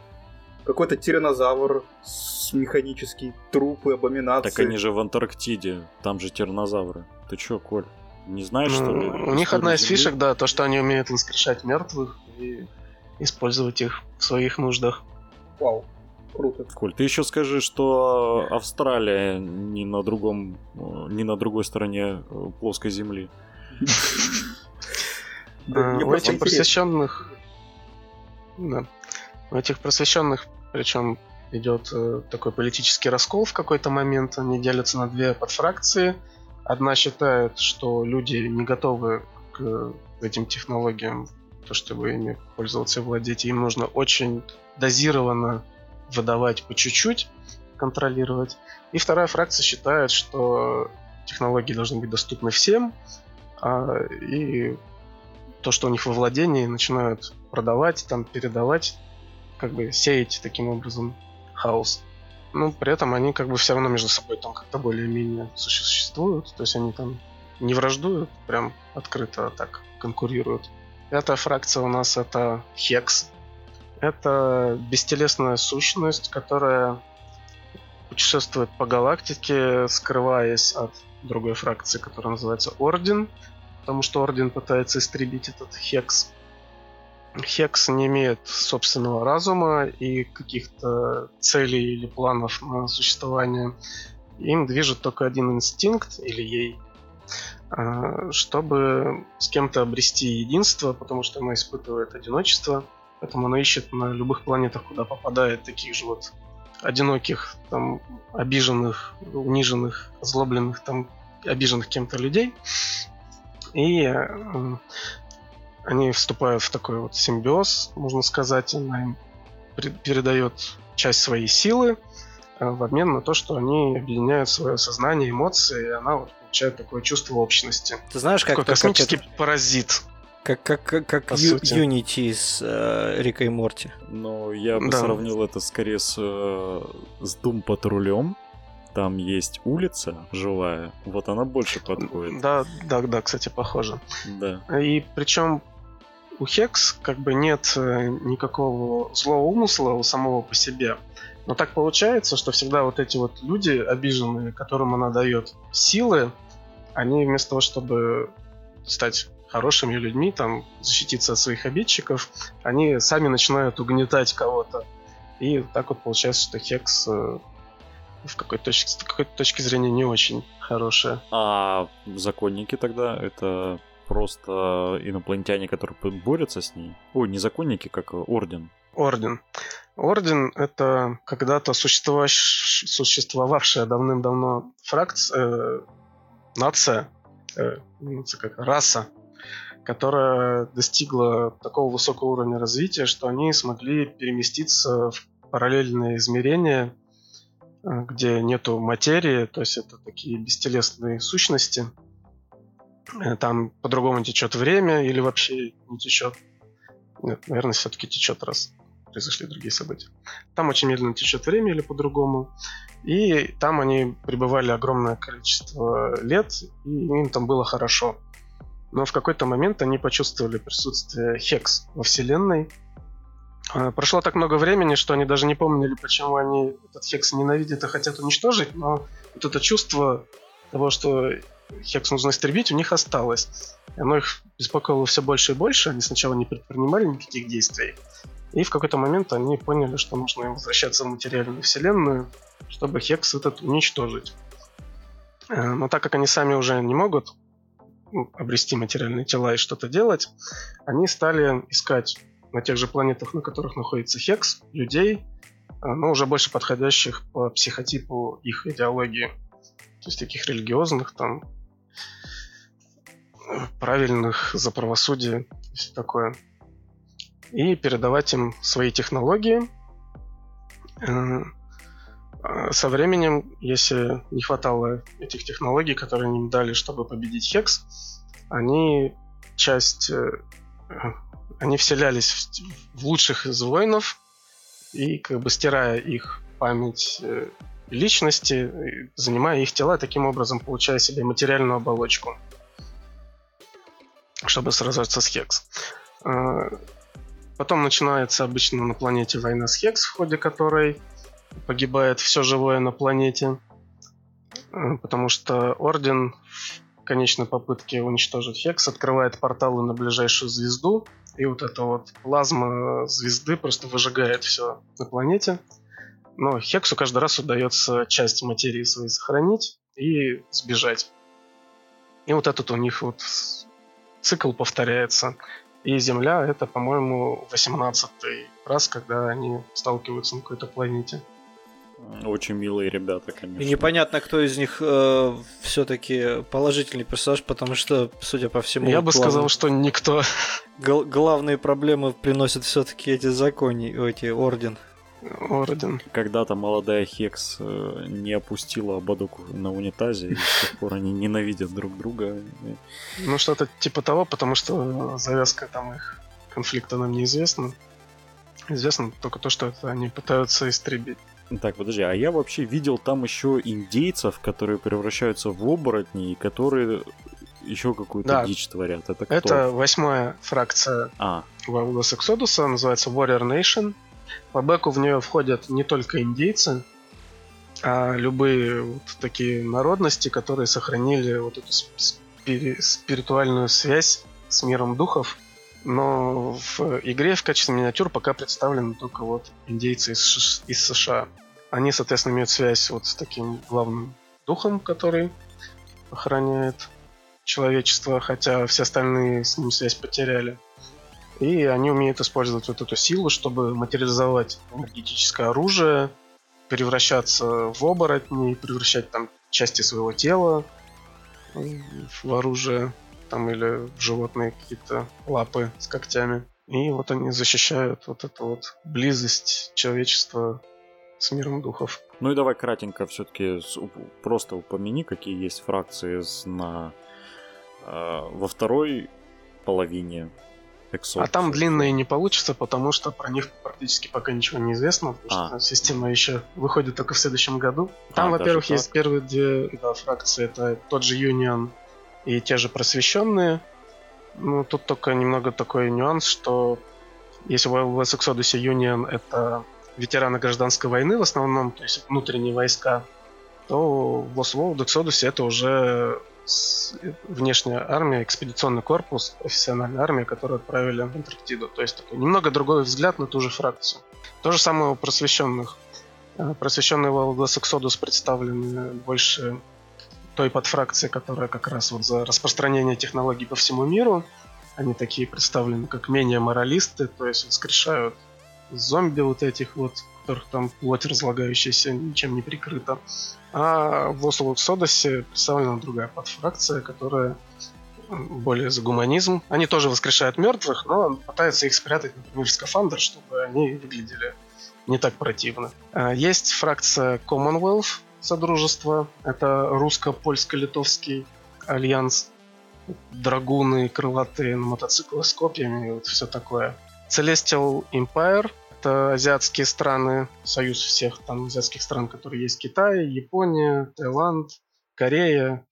какой-то тиранозавр с механический, трупы, абоминации. Так они же в Антарктиде, там же тиранозавры. Ты чё, Коль? Не знаешь, ну, что ли? У них одна из фишек, да, то, что они умеют воскрешать мертвых и использовать их в своих нуждах. Вау, круто. Коль, ты еще скажи, что Австралия не на другом, не на другой стороне э, плоской земли. [LAUGHS] А, у этих просвещенных... У этих просвещенных, причем идет э, такой политический раскол в какой-то момент. Они делятся на две подфракции. Одна считает, что люди не готовы к этим технологиям, то, чтобы ими пользоваться и владеть. Им нужно очень дозированно выдавать по чуть-чуть, контролировать. И вторая фракция считает, что технологии должны быть доступны всем, а, и то, что у них во владении, начинают продавать, там передавать, как бы сеять таким образом хаос. Ну, при этом они как бы все равно между собой там как-то более-менее существуют. То есть они там не враждуют прям открыто, так конкурируют. Пятая фракция у нас это Хекс. Это бестелесная сущность, которая путешествует по галактике, скрываясь от другой фракции, которая называется Орден, потому что Орден пытается истребить этот Хекс. Хекс не имеет собственного разума и каких-то целей или планов на существование. Им движет только один инстинкт, или ей, а, чтобы с кем-то обрести единство, потому что она испытывает одиночество. Поэтому она ищет на любых планетах, куда попадает, таких же вот одиноких, там, обиженных, униженных, озлобленных, там, обиженных кем-то людей. И э, они вступают в такой вот симбиоз, можно сказать, она им передает часть своей силы э, в обмен на то, что они объединяют свое сознание, эмоции, и она вот получает такое чувство общности. Ты знаешь, как, такой как космический как это... паразит. Как, как, как, как Ю, Unity с э, Рикой Морти. Ну, я бы да. сравнил это скорее с, э, с Doom патрулем. Там есть улица жилая, вот она больше подходит. Да, да, да, кстати, похоже. Да. И причем у Хекс как бы нет э, никакого злого умысла у самого по себе. Но так получается, что всегда вот эти вот люди обиженные, которым она дает силы, они вместо того, чтобы стать хорошими людьми, там, защититься от своих обидчиков, они сами начинают угнетать кого-то. И так вот получается, что Хекс э, в какой-то точке, с какой-то точки зрения не очень хорошая. А законники тогда это просто инопланетяне, которые борются с ней? Ой, не законники, как Орден. Орден. Орден — это когда-то существовавшая давным-давно фракция, э, нация, э, как раса, которая достигла такого высокого уровня развития, что они смогли переместиться в параллельные измерения, где нету материи, то есть это такие бестелесные сущности. Э, там по-другому течет время или вообще не течет. Нет, наверное, все-таки течет, раз произошли другие события. Там очень медленно течет время или по-другому. И там они пребывали огромное количество лет, и им там было хорошо но в какой-то момент они почувствовали присутствие Хекс во Вселенной. А, прошло так много времени, что они даже не помнили, почему они этот Хекс ненавидят и хотят уничтожить, но вот это чувство того, что Хекс нужно истребить, у них осталось. И оно их беспокоило все больше и больше. Они сначала не предпринимали никаких действий. И в какой-то момент они поняли, что нужно им возвращаться в материальную вселенную, чтобы Хекс этот уничтожить. Э, но так как они сами уже не могут обрести материальные тела и что-то делать, они стали искать на тех же планетах, на которых находится Хекс, людей, но уже больше подходящих по психотипу их идеологии. То есть таких религиозных, там, правильных за правосудие все такое. И передавать им свои технологии. Э, со временем, если не хватало этих технологий, которые им дали, чтобы победить Хекс, они часть... Э, они вселялись в лучших из воинов, и как бы стирая их память э, личности, занимая их тела, таким образом получая себе материальную оболочку, чтобы сражаться с Хекс. А, потом начинается обычно на планете война с Хекс, в ходе которой погибает все живое на планете, потому что Орден в конечной попытке уничтожить Хекс открывает порталы на ближайшую звезду, и вот эта вот плазма звезды просто выжигает все на планете. Но Хексу каждый раз удается часть материи своей сохранить и сбежать. И вот этот у них вот цикл повторяется. И Земля это, по-моему, 18-й раз, когда они сталкиваются на какой-то планете. Очень милые ребята, конечно. И непонятно, кто из них э, все-таки положительный персонаж, потому что, судя по всему, я бы сказал, что никто. Гл- главные проблемы приносят все-таки эти закони, эти орден. Орден. Когда-то молодая Хекс э, не опустила ободок на унитазе, и с тех пор они ненавидят друг друга. Ну, что-то типа того, потому что завязка там их конфликта нам неизвестна. Известно только то, что это они пытаются истребить. Так, подожди, а я вообще видел там еще индейцев, которые превращаются в оборотни, и которые еще какую-то да. дичь творят. Это кто? Это восьмая фракция а. Wildest Exodus, называется Warrior Nation. По бэку в нее входят не только индейцы, а любые вот такие народности, которые сохранили вот эту спири- спиритуальную связь с миром духов. Но в игре в качестве миниатюр пока представлены только вот индейцы из, из США. Они, соответственно, имеют связь вот с таким главным духом, который охраняет человечество, хотя все остальные с ним связь потеряли. И они умеют использовать вот эту силу, чтобы материализовать энергетическое оружие, превращаться в оборотни, превращать там части своего тела в оружие, там или животные какие-то лапы с когтями. И вот они защищают вот эту вот близость человечества с миром духов. Ну и давай кратенько все-таки просто упомяни, какие есть фракции на э, во второй половине Exodus. А там длинные не получится, потому что про них практически пока ничего не известно, потому а. что система еще выходит только в следующем году. Там, а, во-первых, есть первые две да, фракции, это тот же Union и те же просвещенные. Ну, тут только немного такой нюанс, что если в West Exodus Union это ветераны гражданской войны в основном, то есть внутренние войска, то в Lost Exodus это уже внешняя армия, экспедиционный корпус, профессиональная армия, которую отправили в Антарктиду. То есть такой немного другой взгляд на ту же фракцию. То же самое у просвещенных. Э, просвещенные World Exodus представлены больше той подфракции, которая как раз вот за распространение технологий по всему миру. Они такие представлены как менее моралисты, то есть воскрешают зомби вот этих вот, которых там плоть разлагающаяся ничем не прикрыта. А в Осло Содосе представлена другая подфракция, которая более за гуманизм. Они тоже воскрешают мертвых, но пытаются их спрятать, например, в скафандр, чтобы они выглядели не так противно. А, есть фракция Commonwealth, Содружество. Это русско-польско-литовский альянс. Драгуны, крылатые на мотоциклах с копьями, вот все такое. Celestial Empire это азиатские страны, союз всех там азиатских стран, которые есть Китай, Япония, Таиланд, Корея.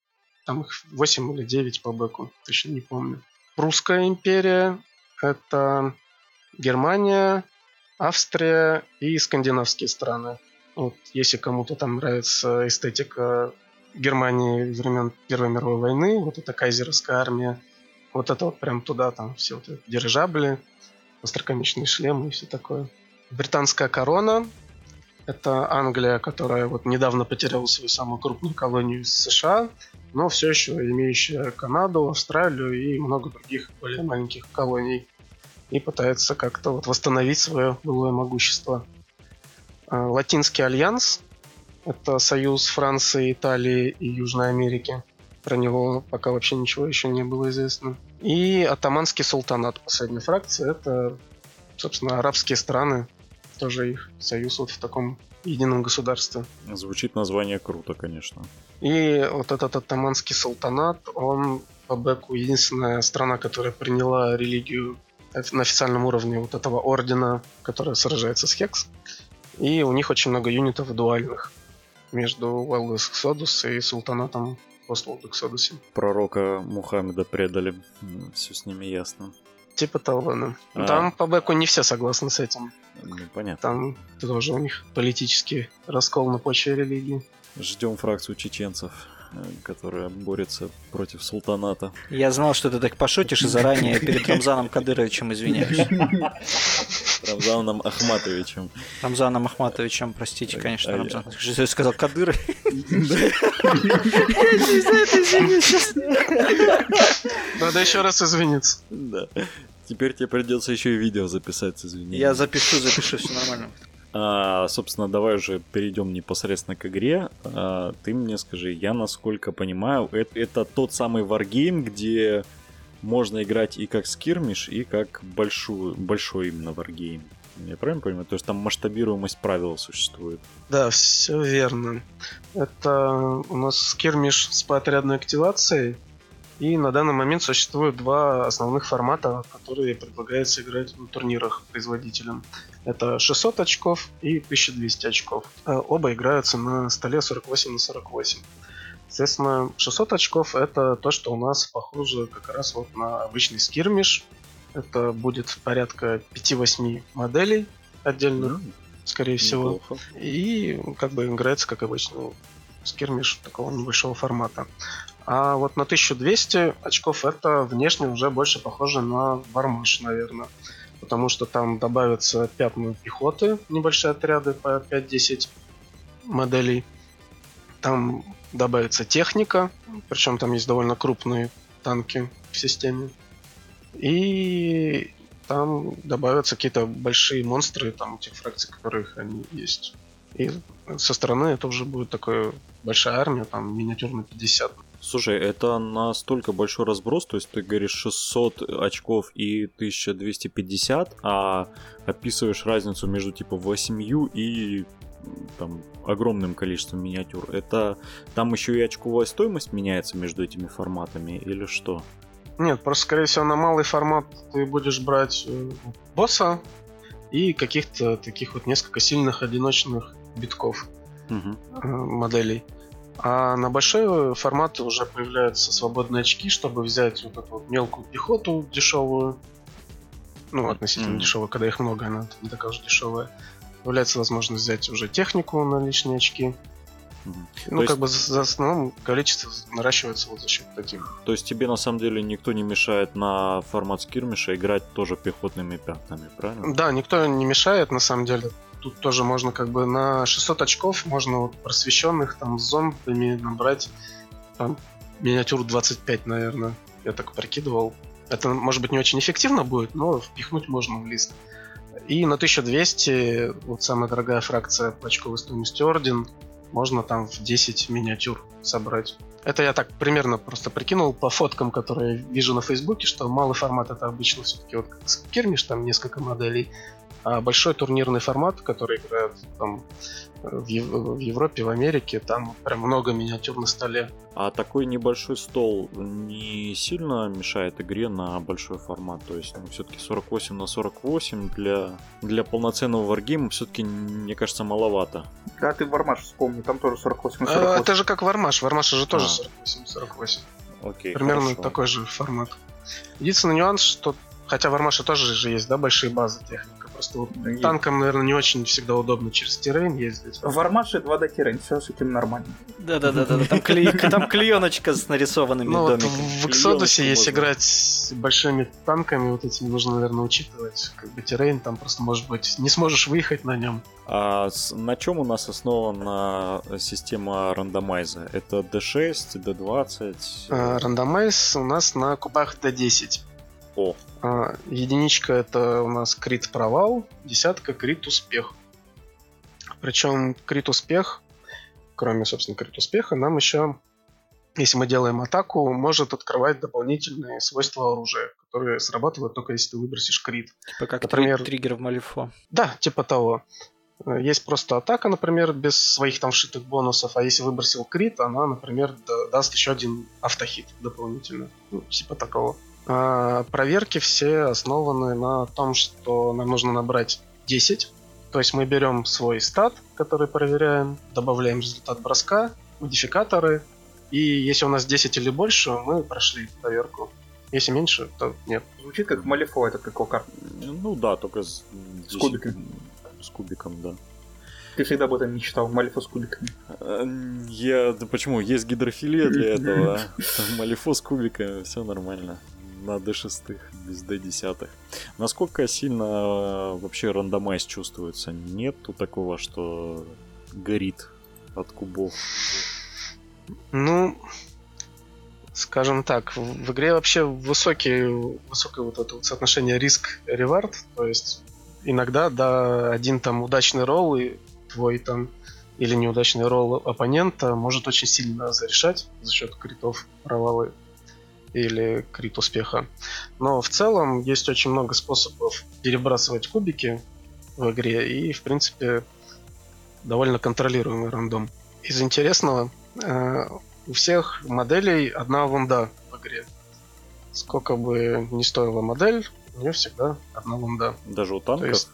Там их 8 или 9 по бэку, точно не помню. Прусская империя – это Германия, Австрия и скандинавские страны. Вот, если кому-то там нравится эстетика Германии времен Первой мировой войны, вот эта кайзеровская армия, вот это вот прям туда, там все вот это дирижабли, остроконечные шлемы и все такое. Британская корона – это Англия, которая вот недавно потеряла свою самую крупную колонию из США, но все еще имеющая Канаду, Австралию и много других более маленьких колоний. и пытается как-то вот восстановить свое былое могущество. А, Латинский альянс – это союз Франции, Италии и Южной Америки. Про него пока вообще ничего еще не было известно. И Атаманский султанат, последняя фракция, это, собственно, арабские страны, тоже их союз вот в таком едином государстве. Звучит название круто, конечно. И вот этот Атаманский султанат, он по бэку единственная страна, которая приняла религию на официальном уровне вот этого ордена, которая сражается с Хекс. И у них очень много юнитов дуальных между Wild Exodus и Султанатом Post Wild Exodus. Пророка Мухаммеда предали. Все с ними ясно. Типа того, да. А. Там по бэку не все согласны с этим. Ну, понятно. Там тоже у них политический раскол на почве религии. Ждем фракцию чеченцев. Э, которая борется против султаната. Я знал, что ты так пошутишь, и заранее перед Рамзаном Кадыровичем извиняюсь. Рамзаном Ахматовичем. Рамзаном Ахматовичем, простите, а конечно, Рамзан. Я сказал Кадыров. Надо еще раз извиниться. Да. Теперь тебе придется еще и видео записать с извинениями. Я запишу, запишу, все нормально. А, собственно, давай уже перейдем непосредственно к игре. А, ты мне скажи, я насколько понимаю, это, это тот самый варгейм, где можно играть и как скирмиш, и как большую, большой именно варгейм. Я правильно понимаю? То есть там масштабируемость правил существует. Да, все верно. Это у нас скирмиш с поотрядной активацией. И на данный момент существует два основных формата, которые предлагается играть в турнирах производителям. Это 600 очков и 1200 очков. Э, оба играются на столе 48 на 48. Соответственно, 600 очков это то, что у нас похоже как раз вот на обычный скирмиш. Это будет порядка 5-8 моделей отдельных, mm, скорее всего. Неплохо. И как бы играется как обычный скирмиш такого небольшого формата. А вот на 1200 очков это внешне уже больше похоже на вармаш, наверное. Потому что там добавятся пятна пехоты, небольшие отряды по 5-10 моделей. Там добавится техника, причем там есть довольно крупные танки в системе. И там добавятся какие-то большие монстры, там тех фракций, которых они есть. И со стороны это уже будет такая большая армия, там миниатюрно 50 Слушай, это настолько большой разброс, то есть ты говоришь 600 очков и 1250, а описываешь разницу между типа 8 и там огромным количеством миниатюр. Это там еще и очковая стоимость меняется между этими форматами или что? Нет, просто скорее всего на малый формат ты будешь брать э, босса и каких-то таких вот несколько сильных одиночных битков угу. моделей. А на большой формат уже появляются свободные очки, чтобы взять вот эту вот мелкую пехоту дешевую. Ну, относительно mm-hmm. дешевую, когда их много, она не такая уж дешевая. Появляется возможность взять уже технику на лишние очки. Mm-hmm. Ну, То как есть... бы за основном количество наращивается вот за счет таких. То есть тебе на самом деле никто не мешает на формат скирмиша играть тоже пехотными пятнами, правильно? Да, никто не мешает, на самом деле тут тоже можно как бы на 600 очков можно вот просвещенных там с зомбами набрать там миниатюр 25, наверное. Я так прикидывал. Это, может быть, не очень эффективно будет, но впихнуть можно в лист. И на 1200, вот самая дорогая фракция по очковой стоимости Орден, можно там в 10 миниатюр собрать. Это я так примерно просто прикинул по фоткам, которые вижу на Фейсбуке, что малый формат это обычно все-таки вот как скирмиш, там несколько моделей, а большой турнирный формат, который играют там в, Ев- в Европе, в Америке, там прям много миниатюр на столе. А такой небольшой стол не сильно мешает игре на большой формат? То есть, ну, все-таки 48 на 48 для, для полноценного варгейма все-таки, мне кажется, маловато. Да, ты Вармаш вспомни, там тоже 48 на 48. А, это же как Вармаш, Вармаш же тоже а. 48-48. Окей, Примерно хорошо. такой же формат. Единственный нюанс, что Хотя в Армаше тоже же есть, да, большие базы техники. Просто танкам, наверное, не очень всегда удобно через террейн ездить. В Армаше 2D террейн, все с этим нормально. Да-да-да, там, клей, [LAUGHS] там клееночка с нарисованными ну, домиками. Вот в Exodus, если играть с большими танками, вот этим нужно, наверное, учитывать. Как бы террейн там просто, может быть, не сможешь выехать на нем. А на чем у нас основана система рандомайза? Это D6, D20? А, рандомайз у нас на кубах D10. О. А, единичка это у нас крит провал, десятка крит успех. Причем крит успех, кроме, собственно, крит успеха, нам еще, если мы делаем атаку, может открывать дополнительные свойства оружия, которые срабатывают только если ты выбросишь крит. Типа как Например- триггер в Малифо. Да, типа того. Э, Есть просто атака, например, без своих там вшитых бонусов, а если выбросил крит, она, например, да- даст еще один автохит дополнительно. Ну, типа такого. А, проверки все основаны на том, что нам нужно набрать 10. То есть мы берем свой стат, который проверяем, добавляем результат броска, модификаторы, и если у нас 10 или больше, мы прошли проверку. Если меньше, то нет. Звучит как Малифо, это как карта. Ну да, только с, С кубиком. С кубиком, да. Ты всегда об этом мечтал, Малифо с кубиками. Э, Я... Да почему? Есть гидрофилия для [LAUGHS] этого. а? Малифо с кубиками, все нормально. На D6, без D10. Насколько сильно э, вообще рандомайз чувствуется? Нету такого, что горит от кубов. Ну, скажем так, в игре вообще высокий, высокое вот это вот соотношение риск-ревард, то есть иногда, да, один там удачный ролл и твой там или неудачный ролл оппонента может очень сильно зарешать за счет критов провалы или крит успеха. Но в целом есть очень много способов перебрасывать кубики в игре и, в принципе, довольно контролируемый рандом. Из интересного, э, у всех моделей одна вунда в игре. Сколько бы ни стоила модель, у нее всегда одна вунда. Даже у То танков? есть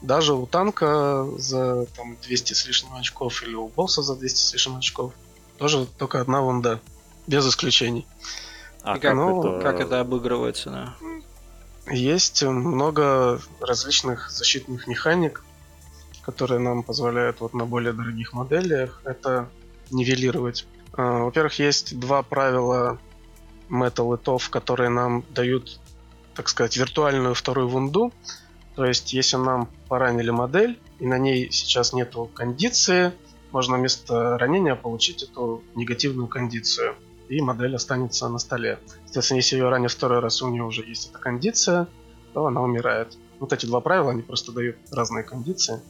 даже у танка за там, 200 с лишним очков или у босса за 200 с лишним очков тоже только одна вунда. Без исключений. А И как, ну, это- как это обыгрывается, да? Есть много различных защитных механик, которые нам позволяют вот на более дорогих моделях это нивелировать. А, Во-первых, есть два правила Metal и TOF, которые нам дают, так сказать, виртуальную вторую вунду. То есть, если нам поранили модель, и на ней сейчас нету кондиции, можно вместо ранения получить эту негативную кондицию. И модель останется на столе. Соответственно, если ее ранят второй раз, у нее уже есть эта кондиция, то она умирает. Вот эти два правила, они просто дают разные кондиции.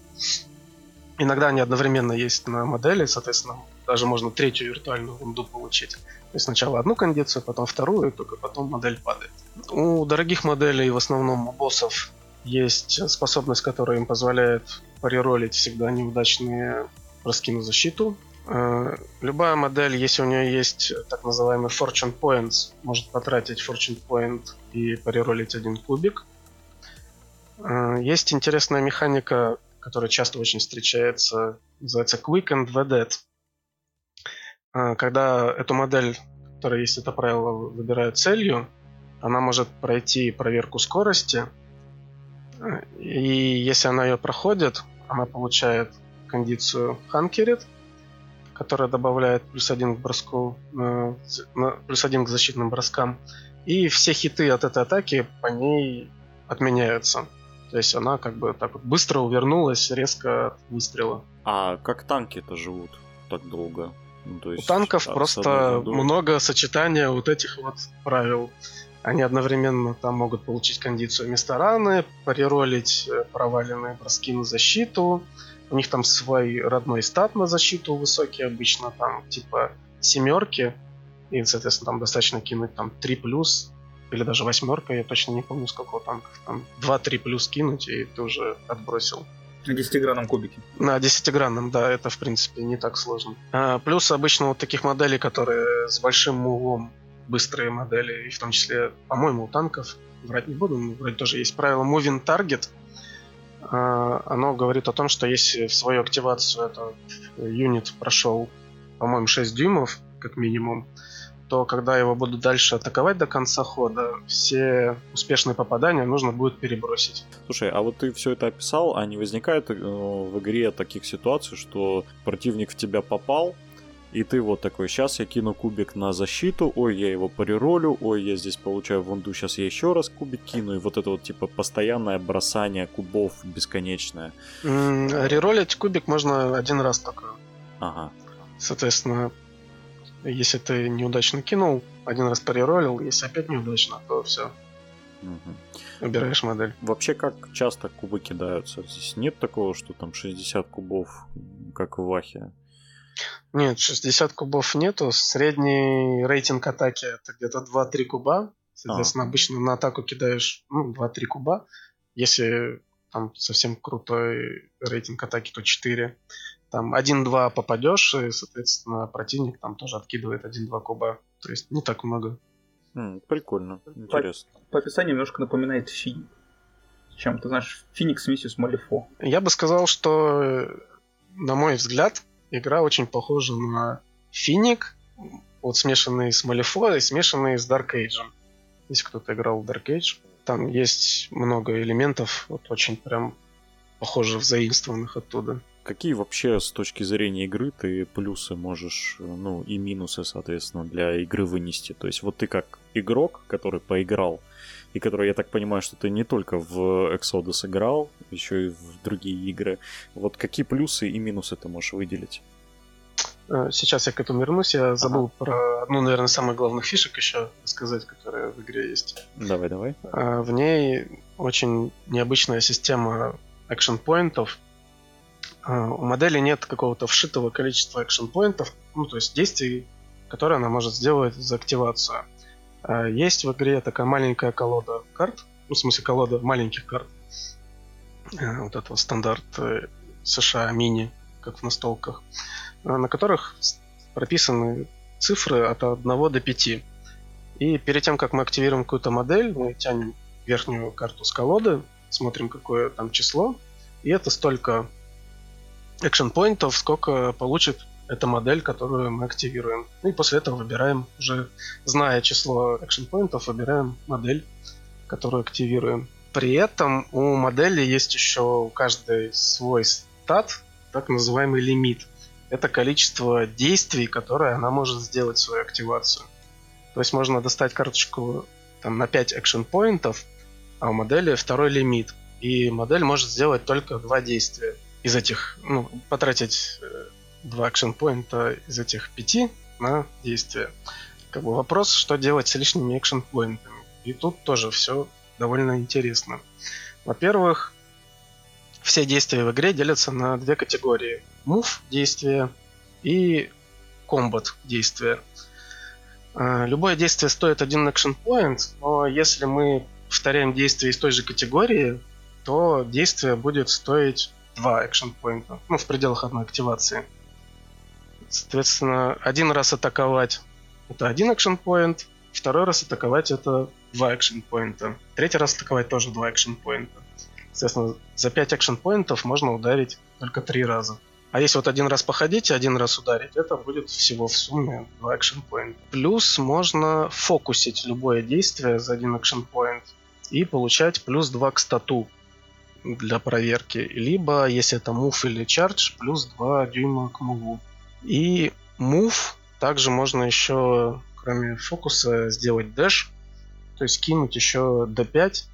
Иногда они одновременно есть на модели, соответственно, даже можно третью виртуальную вунду получить. То есть сначала одну кондицию, потом вторую, и только потом модель падает. У дорогих моделей, в основном у боссов, есть способность, которая им позволяет париролить всегда неудачные броски на защиту. Э, Любая модель, если у нее есть так называемый Fortune Points, может потратить Fortune Point и париролить один кубик. Э, Есть интересная механика, которая часто очень встречается, называется Quick and Vedette. Э, Когда эту модель, которая есть это правило, выбирают целью, она может пройти проверку скорости, и если она ее проходит, она получает кондицию Ханкерит, которая добавляет плюс один к броску, э, плюс один к защитным броскам. И все хиты от этой атаки по ней отменяются. То есть она как бы так вот быстро увернулась резко от выстрела. А как танки-то живут так долго? Ну, то У есть, танков а, с просто много сочетания вот этих вот правил. Они одновременно там могут получить кондицию вместо раны, париролить э, проваленные броски на защиту. У них там свой родной стат на защиту высокий обычно, там типа семерки. И, соответственно, там достаточно кинуть там 3 плюс или даже восьмерка, я точно не помню, сколько танков там. 2-3 плюс кинуть, и ты уже отбросил. На 10-гранном кубике. На десятигранном, да, это в принципе не так сложно. А, плюс обычно вот таких моделей, которые с большим углом, быстрые модели, и в том числе, по-моему, у танков, врать не буду, вроде тоже есть правило Moving Target. А, оно говорит о том, что если в свою активацию этот юнит прошел, по-моему, 6 дюймов, как минимум, то когда его будут дальше атаковать до конца хода, все успешные попадания нужно будет перебросить. Слушай, а вот ты все это описал, а не возникает э, в игре таких ситуаций, что противник в тебя попал, и ты вот такой, сейчас я кину кубик на защиту, ой, я его париролю, ой, я здесь получаю вунду, сейчас я еще раз кубик кину, и вот это вот типа постоянное бросание кубов бесконечное. М, Реролить кубик можно один раз только. Ага. Соответственно, если ты неудачно кинул, один раз переролил, если опять неудачно, то все. Угу. Выбираешь модель. Вообще, как часто кубы кидаются? Здесь нет такого, что там 60 кубов, как в Вахе? Нет, 60 кубов нету. Средний рейтинг атаки это где-то 2-3 куба. Соответственно, а. обычно на атаку кидаешь ну, 2-3 куба. Если там совсем крутой рейтинг атаки, то 4. Там 1-2 попадешь, и, соответственно, противник там тоже откидывает 1-2 куба. То есть не так много. М, прикольно, интересно. По, по описанию немножко напоминает Фи. Чем ты знаешь, Феникс Миссис Малифо. Я бы сказал, что, на мой взгляд, игра очень похожа на Финик, вот смешанный с Малифо и смешанный с Dark Age. Если кто-то играл в Dark Age, там есть много элементов, вот очень прям похоже взаимствованных оттуда. Какие вообще с точки зрения игры ты плюсы можешь, ну и минусы, соответственно, для игры вынести? То есть вот ты как игрок, который поиграл, и который, я так понимаю, что ты не только в Exodus играл, еще и в другие игры, вот какие плюсы и минусы ты можешь выделить? Э, сейчас я к этому вернусь. Я забыл ага. про одну, наверное, самых главных фишек еще сказать, которая в игре есть. Давай, давай. Э, в ней очень необычная система экшен-поинтов. Э, у модели нет какого-то вшитого количества экшен-поинтов, ну, то есть действий, которые она может сделать за активацию. Есть в игре такая маленькая колода карт, ну, в смысле колода маленьких карт. Вот этого стандарт США мини, как в настолках. Э, на которых прописаны цифры от 1 до 5. И перед тем, как мы активируем какую-то модель, мы тянем верхнюю карту с колоды, смотрим, какое там число, и это столько экшен поинтов, сколько получит эта модель, которую мы активируем. И после этого выбираем, уже зная число экшен поинтов, выбираем модель, которую активируем. При этом у модели есть еще у каждой свой стат, так называемый лимит – это количество действий, которые она может сделать свою активацию. То есть можно достать карточку там, на 5 экшен поинтов, а у модели второй лимит. И модель может сделать только два действия. Из этих, ну, потратить э, два экшен поинта из этих пяти на действие. Как бы вопрос, что делать с лишними экшен поинтами. И тут тоже все довольно интересно. Во-первых, все действия в игре делятся на две категории. Move действия и Combat действия. А, любое действие стоит один action point, но если мы повторяем действие из той же категории, то действие будет стоить два action point, ну, в пределах одной активации. Соответственно, один раз атаковать это один action point, второй раз атаковать это два action point, третий раз атаковать тоже два action point. Соответственно, за 5 экшен-поинтов можно ударить только 3 раза. А если вот один раз походить и один раз ударить, это будет всего в сумме 2 экшен поинта. Плюс можно фокусить любое действие за один экшен поинт и получать плюс 2 к стату для проверки. Либо, если это мув или чардж, плюс 2 дюйма к муву. И мув также можно еще, кроме фокуса, сделать дэш, то есть кинуть еще d5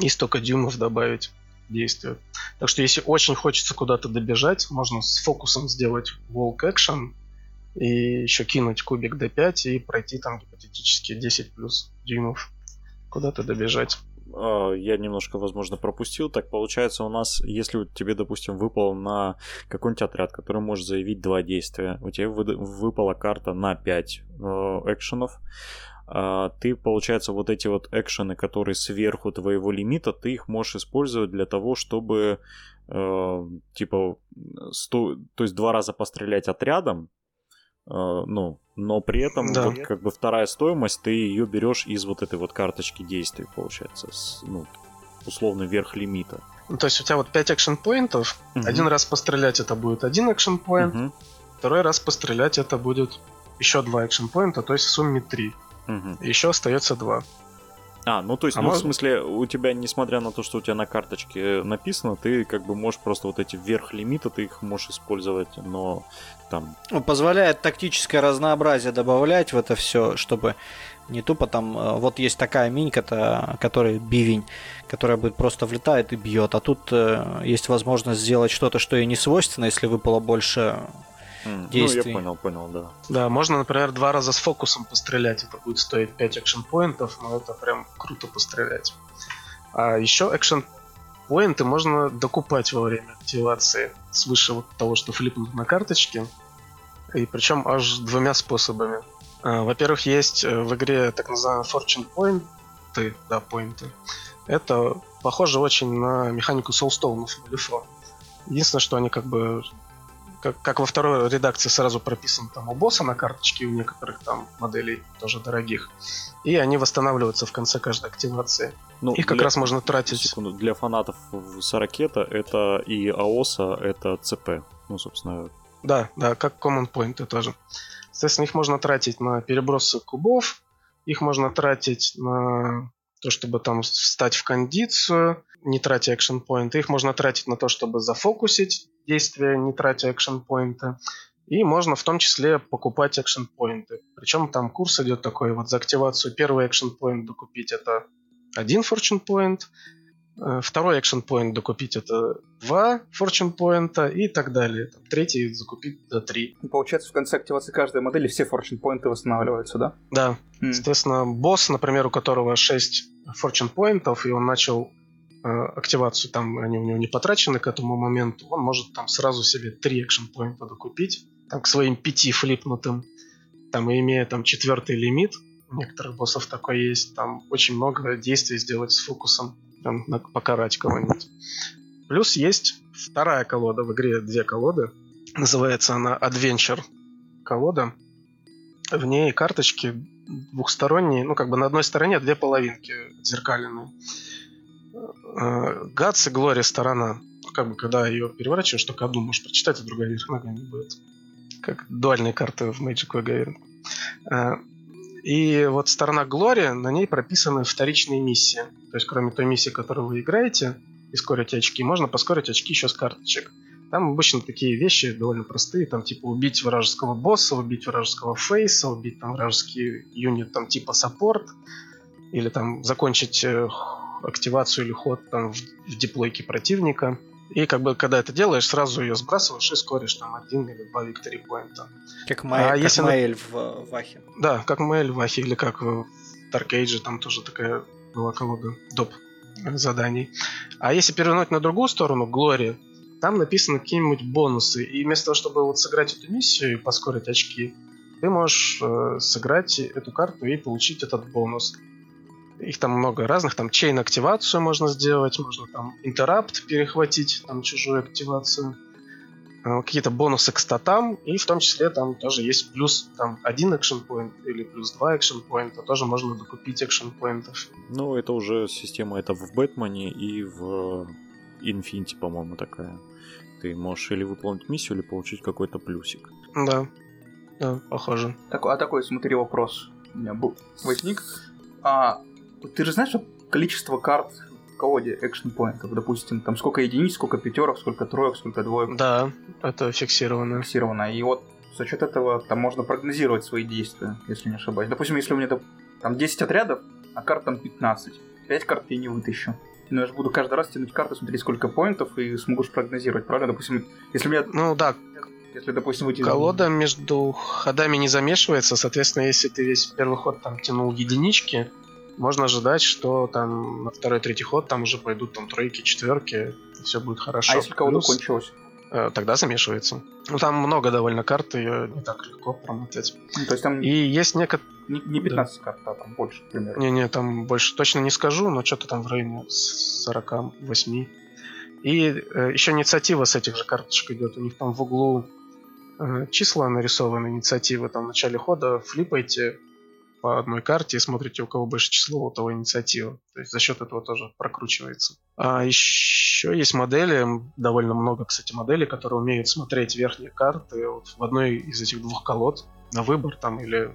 и столько дюймов добавить действия. Так что если очень хочется куда-то добежать, можно с фокусом сделать walk action и еще кинуть кубик d5 и пройти там гипотетически 10 плюс дюймов куда-то добежать. А, я немножко, возможно, пропустил. Так получается, у нас, если тебе, допустим, выпал на какой-нибудь отряд, который может заявить два действия, у тебя выпала карта на 5 э, экшенов, а, ты, получается, вот эти вот экшены, которые сверху твоего лимита, ты их можешь использовать для того, чтобы, типа, сто... то есть два раза пострелять отрядом, ну, но при этом да. вот как бы вторая стоимость, ты ее берешь из вот этой вот карточки действий, получается, с, ну, условно верх лимита. Ну, то есть у тебя вот 5 экшен поинтов, угу. один раз пострелять это будет один экшен поинт, угу. второй раз пострелять это будет еще два экшен поинта, то есть в сумме 3. Угу. Еще остается два. А, ну то есть, а ну, может... в смысле, у тебя, несмотря на то, что у тебя на карточке написано, ты как бы можешь просто вот эти верх лимита, ты их можешь использовать, но там... Ну, позволяет тактическое разнообразие добавлять в это все, чтобы не тупо там, э, вот есть такая минька-то, которая бивень, которая будет просто влетает и бьет, а тут э, есть возможность сделать что-то, что ей не свойственно, если выпало больше действий. Ну, я понял, понял, да. Да, можно, например, два раза с фокусом пострелять. Это будет стоить 5 экшен-поинтов, но это прям круто пострелять. А еще экшен поинты можно докупать во время активации свыше вот того, что флипнут на карточке. И причем аж двумя способами. А, во-первых, есть э, в игре так называемые fortune поинты, да, поинты. Это похоже очень на механику Soulstone в. Единственное, что они как бы как, как во второй редакции сразу прописан там у босса на карточке, у некоторых там моделей тоже дорогих. И они восстанавливаются в конце каждой активации. Ну, Их как для- раз можно тратить. Секунду, для фанатов Сорокета это и АОСа, это ЦП. Ну, собственно, Да, да, как common point тоже. Соответственно, их можно тратить на перебросы кубов, их можно тратить на то, чтобы там встать в кондицию, не тратя экшен поинты. Их можно тратить на то, чтобы зафокусить действия, не тратя экшен поинты. И можно в том числе покупать экшен поинты. Причем там курс идет такой, вот за активацию первый экшен поинт докупить это один fortune point, э, второй экшен поинт докупить это два fortune поинта и так далее. Там, третий закупить до три. Получается, в конце активации каждой модели все fortune поинты восстанавливаются, да? Да, М. Соответственно, босс, например, у которого 6 fortune поинтов, и он начал активацию, там они у него не потрачены к этому моменту, он может там сразу себе 3 экшен поинта докупить, там к своим 5 флипнутым, там и имея там четвертый лимит, у некоторых боссов такой есть, там очень много действий сделать с фокусом, там, покарать кого-нибудь. Плюс есть вторая колода, в игре две колоды, называется она Adventure колода, в ней карточки двухсторонние, ну, как бы на одной стороне две половинки зеркальные. Гатс и Глория сторона. Как бы, когда ее переворачиваешь, только одну можешь прочитать, а другая вверх ногами будет. Как дуальные карты в Magic Gathering. Э, И вот сторона Глория, на ней прописаны вторичные миссии. То есть, кроме той миссии, которую вы играете, и скорите очки, можно поскорить очки еще с карточек. Там обычно такие вещи довольно простые, там типа убить вражеского босса, убить вражеского фейса, убить там вражеский юнит там типа саппорт, или там закончить э, активацию или ход там в, в диплойке противника. И как бы когда это делаешь, сразу ее сбрасываешь и скоришь там один или два виктори поинта. Как, Май- А как если Маэль в э, Вахе. Да, как Мэль в Ахе или как в Dark Age, там тоже такая была колода доп заданий. А если перевернуть на другую сторону, Глория, там написаны какие-нибудь бонусы. И вместо того, чтобы вот сыграть эту миссию и поскорить очки, ты можешь э, сыграть эту карту и получить этот бонус. Их там много разных, там чейн активацию можно сделать, можно там интерапт перехватить, там чужую активацию э, какие-то бонусы к статам, и в том числе там тоже есть плюс там один экшен point или плюс два экшен поинта, тоже можно докупить экшен поинтов. ну, это уже система, это в Бэтмене и в Инфинити, по-моему, такая. Ты можешь или выполнить миссию, или получить какой-то плюсик. Да, да, похоже. Так, а такой, смотри, вопрос у меня был, возник. А, ты же знаешь, количество карт в колоде экшн поинтов, допустим, там сколько единиц, сколько пятерок, сколько троек, сколько двоек Да, это фиксировано. фиксировано. И вот за счет этого там можно прогнозировать свои действия, если не ошибаюсь. Допустим, если у меня там 10 отрядов, а карт там 15. 5 карт я не вытащу. Но я же буду каждый раз тянуть карту, смотреть сколько поинтов и смогу ж прогнозировать, правильно? Допустим, если у меня, Ну да, если, допустим, выйти... колода между ходами не замешивается, соответственно, если ты весь первый ход там тянул единички, можно ожидать, что там на второй, третий ход там уже пойдут там тройки, четверки, и все будет хорошо. А если колода Плюс, кончилась? э, тогда замешивается. Ну там много довольно карт, ее не так легко промотать. Ну, то есть там И есть некоторые... не, не 15 карт, а там больше, к примеру. Не-не, там больше точно не скажу, но что-то там в районе 48. И э, еще инициатива с этих же карточек идет. У них там в углу э, числа нарисованы, инициативы. Там в начале хода флипаете по одной карте и смотрите, у кого больше число, у того инициатива. То есть за счет этого тоже прокручивается. А еще есть модели, довольно много, кстати, моделей, которые умеют смотреть верхние карты вот в одной из этих двух колод на выбор там или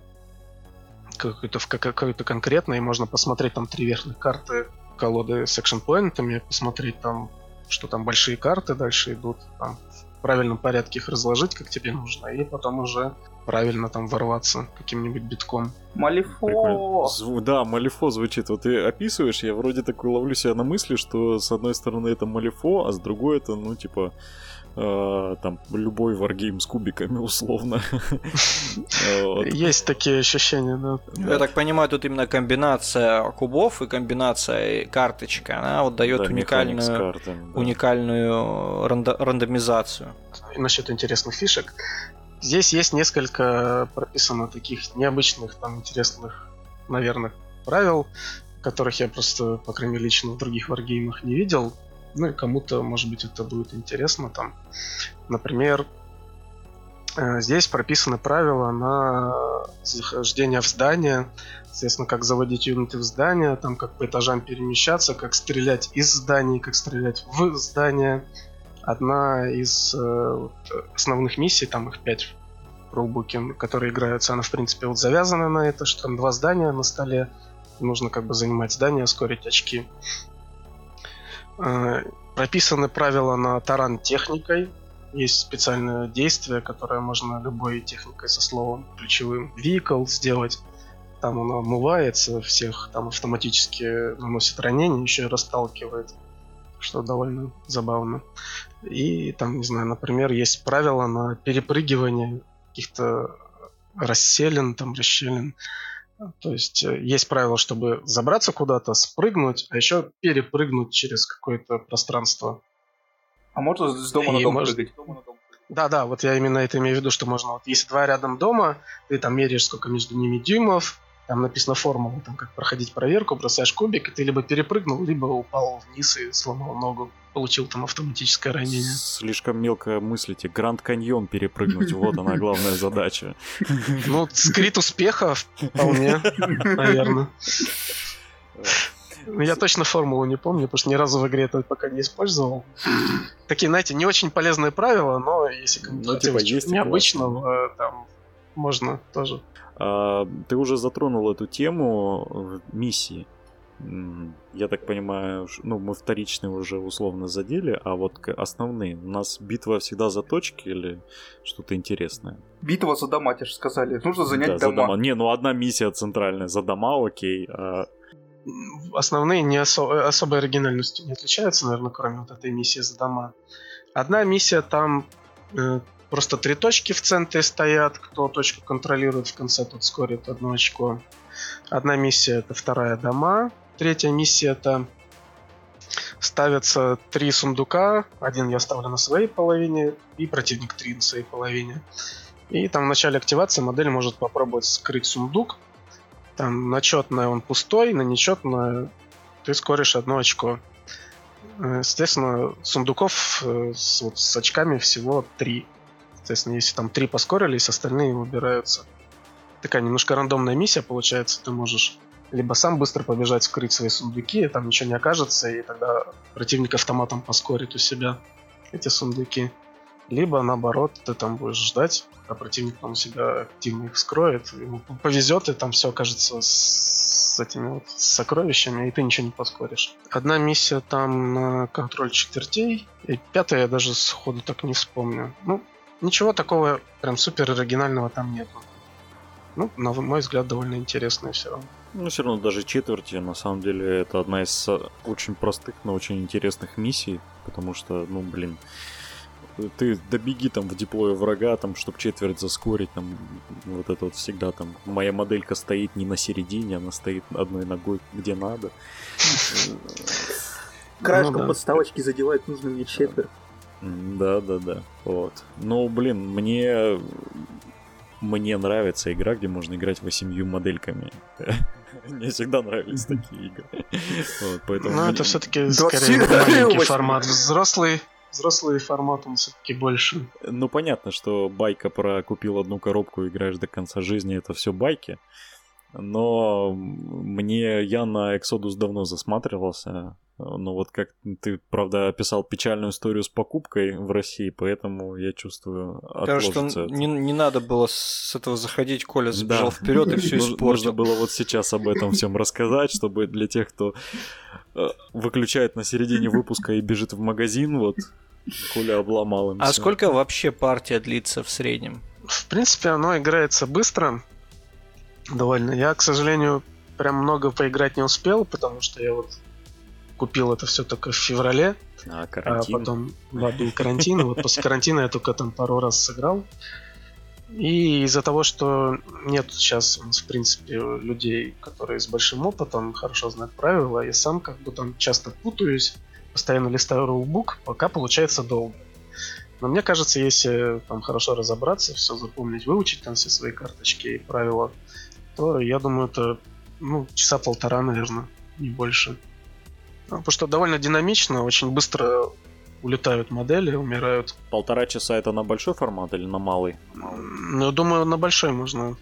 какой-то в какой-то конкретной, можно посмотреть там три верхних карты колоды с экшен поинтами, посмотреть там, что там большие карты дальше идут, там, в правильном порядке их разложить, как тебе нужно, и потом уже правильно там ворваться каким-нибудь битком. Малифо! Прикольно. Зву- Да, Малифо звучит. Вот ты описываешь, я вроде такой ловлю себя на мысли, что с одной стороны это Малифо, а с другой это, ну, типа, э, там любой варгейм с кубиками условно. [LAUGHS] [LAUGHS] Есть такие ощущения, да. Я так понимаю, тут именно комбинация кубов и комбинация карточка, она вот дает уникальную, уникальную рандомизацию. Насчет интересных фишек. Здесь есть несколько прописано таких необычных, там, интересных, наверное, правил, которых я просто, по крайней мере, лично в других варгеймах не видел. Ну и кому-то, может быть, это будет интересно там. Например, э, здесь прописаны правила на захождение в здание, соответственно, как заводить юниты в здание, там как по этажам перемещаться, как стрелять из зданий, как стрелять в здание. Одна из э, основных миссий, там их пять в рулбуке, которые играются, она, в принципе, вот завязана на это, что там два здания на столе, нужно как бы занимать здание, скорить очки. Э, прописаны правила на таран техникой. Есть специальное действие, которое можно любой техникой со словом ключевым vehicle сделать. Там оно омывается всех, там автоматически наносит ранения, еще и расталкивает, что довольно забавно. И там, не знаю, например, есть правила на перепрыгивание каких-то расселен, там расщелин. То есть э, есть правило, чтобы забраться куда-то, спрыгнуть, а еще перепрыгнуть через какое-то пространство. А можно с дома и на дом может... прыгать? Да, да, вот я именно это имею в виду, что можно, вот если два рядом дома, ты там меряешь, сколько между ними дюймов, там написана формула, там как проходить проверку, бросаешь кубик, и ты либо перепрыгнул, либо упал вниз и сломал ногу получил там автоматическое ранение. Слишком мелко мыслите. Гранд Каньон перепрыгнуть, вот она главная задача. Ну, скрит успеха вполне, наверное. Ну, я точно формулу не помню, потому что ни разу в игре это пока не использовал. Такие, знаете, не очень полезные правила, но если ну, типа, необычного, там можно тоже. А, ты уже затронул эту тему миссии я так понимаю, ну, мы вторичные уже условно задели, а вот основные. У нас битва всегда за точки или что-то интересное? Битва за дома, тебе же сказали. Нужно занять да, дома. За дома. Не, ну одна миссия центральная за дома, окей. А... Основные не осо- особой оригинальностью не отличаются, наверное, кроме вот этой миссии за дома. Одна миссия там э, просто три точки в центре стоят. Кто точку контролирует в конце, тот скорит одно очко. Одна миссия это вторая дома, Третья миссия это ставятся три сундука. Один я ставлю на своей половине, и противник три на своей половине. И там в начале активации модель может попробовать скрыть сундук. Там на четное он пустой, на нечетное ты скоришь одно очко. Э, соответственно, сундуков э, с, вот, с очками всего три. Соответственно, если там три поскорились, остальные выбираются. Такая немножко рандомная миссия получается. Ты можешь либо сам быстро побежать скрыть свои сундуки, там ничего не окажется, и тогда противник автоматом поскорит у себя эти сундуки. Либо наоборот, ты там будешь ждать, а противник там у себя активно их вскроет, ему повезет, и там все окажется с этими вот сокровищами, и ты ничего не поскоришь. Одна миссия там на контроль четвертей, и пятая я даже сходу так не вспомню. Ну, ничего такого прям супер оригинального там нету. Ну, на мой взгляд, довольно интересное все равно. Ну, все равно даже четверти, на самом деле, это одна из очень простых, но очень интересных миссий, потому что, ну, блин, ты добеги там в диплое врага, там, чтобы четверть заскорить, там, вот это вот всегда там, моя моделька стоит не на середине, она стоит одной ногой где надо. Краешком ну, подставочки задевает нужно мне четверть. Да, да, да. Вот. Ну, блин, мне мне нравится игра, где можно играть восемью модельками. [LAUGHS] Мне всегда нравились такие игры. Вот, поэтому ну, это все-таки скорее маленький [LAUGHS] формат. Взрослый, взрослый формат, он все-таки больше. Ну, понятно, что байка про купил одну коробку, играешь до конца жизни, это все байки. Но мне я на Exodus давно засматривался. Ну вот как ты, правда, описал печальную историю с покупкой в России, поэтому я чувствую Потому что не, не надо было с этого заходить, Коля забежал да. вперед и все [LAUGHS] испортил. Нужно было вот сейчас об этом всем рассказать, чтобы для тех, кто э, выключает на середине выпуска и бежит в магазин, вот Коля обломал им. А сколько вообще партия длится в среднем? В принципе, оно играется быстро довольно. Я, к сожалению, прям много поиграть не успел, потому что я вот купил это все только в феврале. А, карантин. А потом, да, был карантин. Вот после карантина я только там пару раз сыграл. И из-за того, что нет сейчас в принципе, людей, которые с большим опытом, хорошо знают правила, я сам как бы там часто путаюсь, постоянно листаю рулбук, пока получается долго. Но мне кажется, если там хорошо разобраться, все запомнить, выучить там все свои карточки и правила, то я думаю, это ну, часа полтора, наверное, не больше. Ну, потому что довольно динамично, очень быстро улетают модели, умирают. Полтора часа это на большой формат или на малый? Ну, я думаю, на большой можно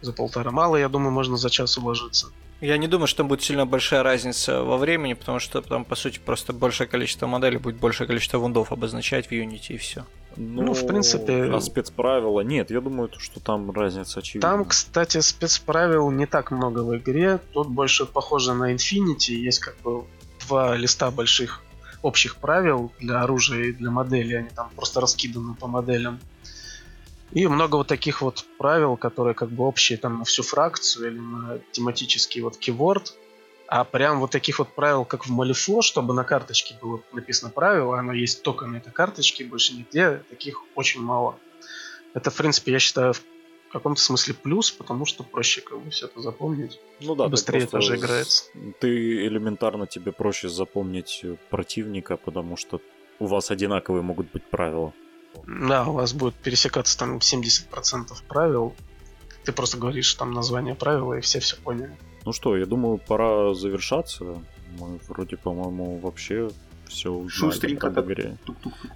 за полтора. Малый, я думаю, можно за час уложиться. Я не думаю, что там будет сильно большая разница во времени, потому что там, по сути, просто большее количество моделей будет большее количество вундов обозначать в Unity и все. Ну, ну, в принципе... А спецправила? Нет, я думаю, что там разница очевидна. Там, кстати, спецправил не так много в игре. Тут больше похоже на Infinity. Есть как бы два листа больших общих правил для оружия и для модели. Они там просто раскиданы по моделям. И много вот таких вот правил, которые как бы общие там на всю фракцию или на тематический вот keyword. А прям вот таких вот правил, как в Malifaux, чтобы на карточке было написано правило, оно есть только на этой карточке, больше нигде, таких очень мало. Это, в принципе, я считаю, в каком-то смысле плюс, потому что проще как бы все это запомнить. Ну да, быстрее тоже играется. Ты элементарно тебе проще запомнить противника, потому что у вас одинаковые могут быть правила. Да, у вас будет пересекаться там 70% правил. Ты просто говоришь там название правила, и все все поняли. Ну что, я думаю, пора завершаться. Мы вроде, по-моему, вообще все узнали Шустренько об игре.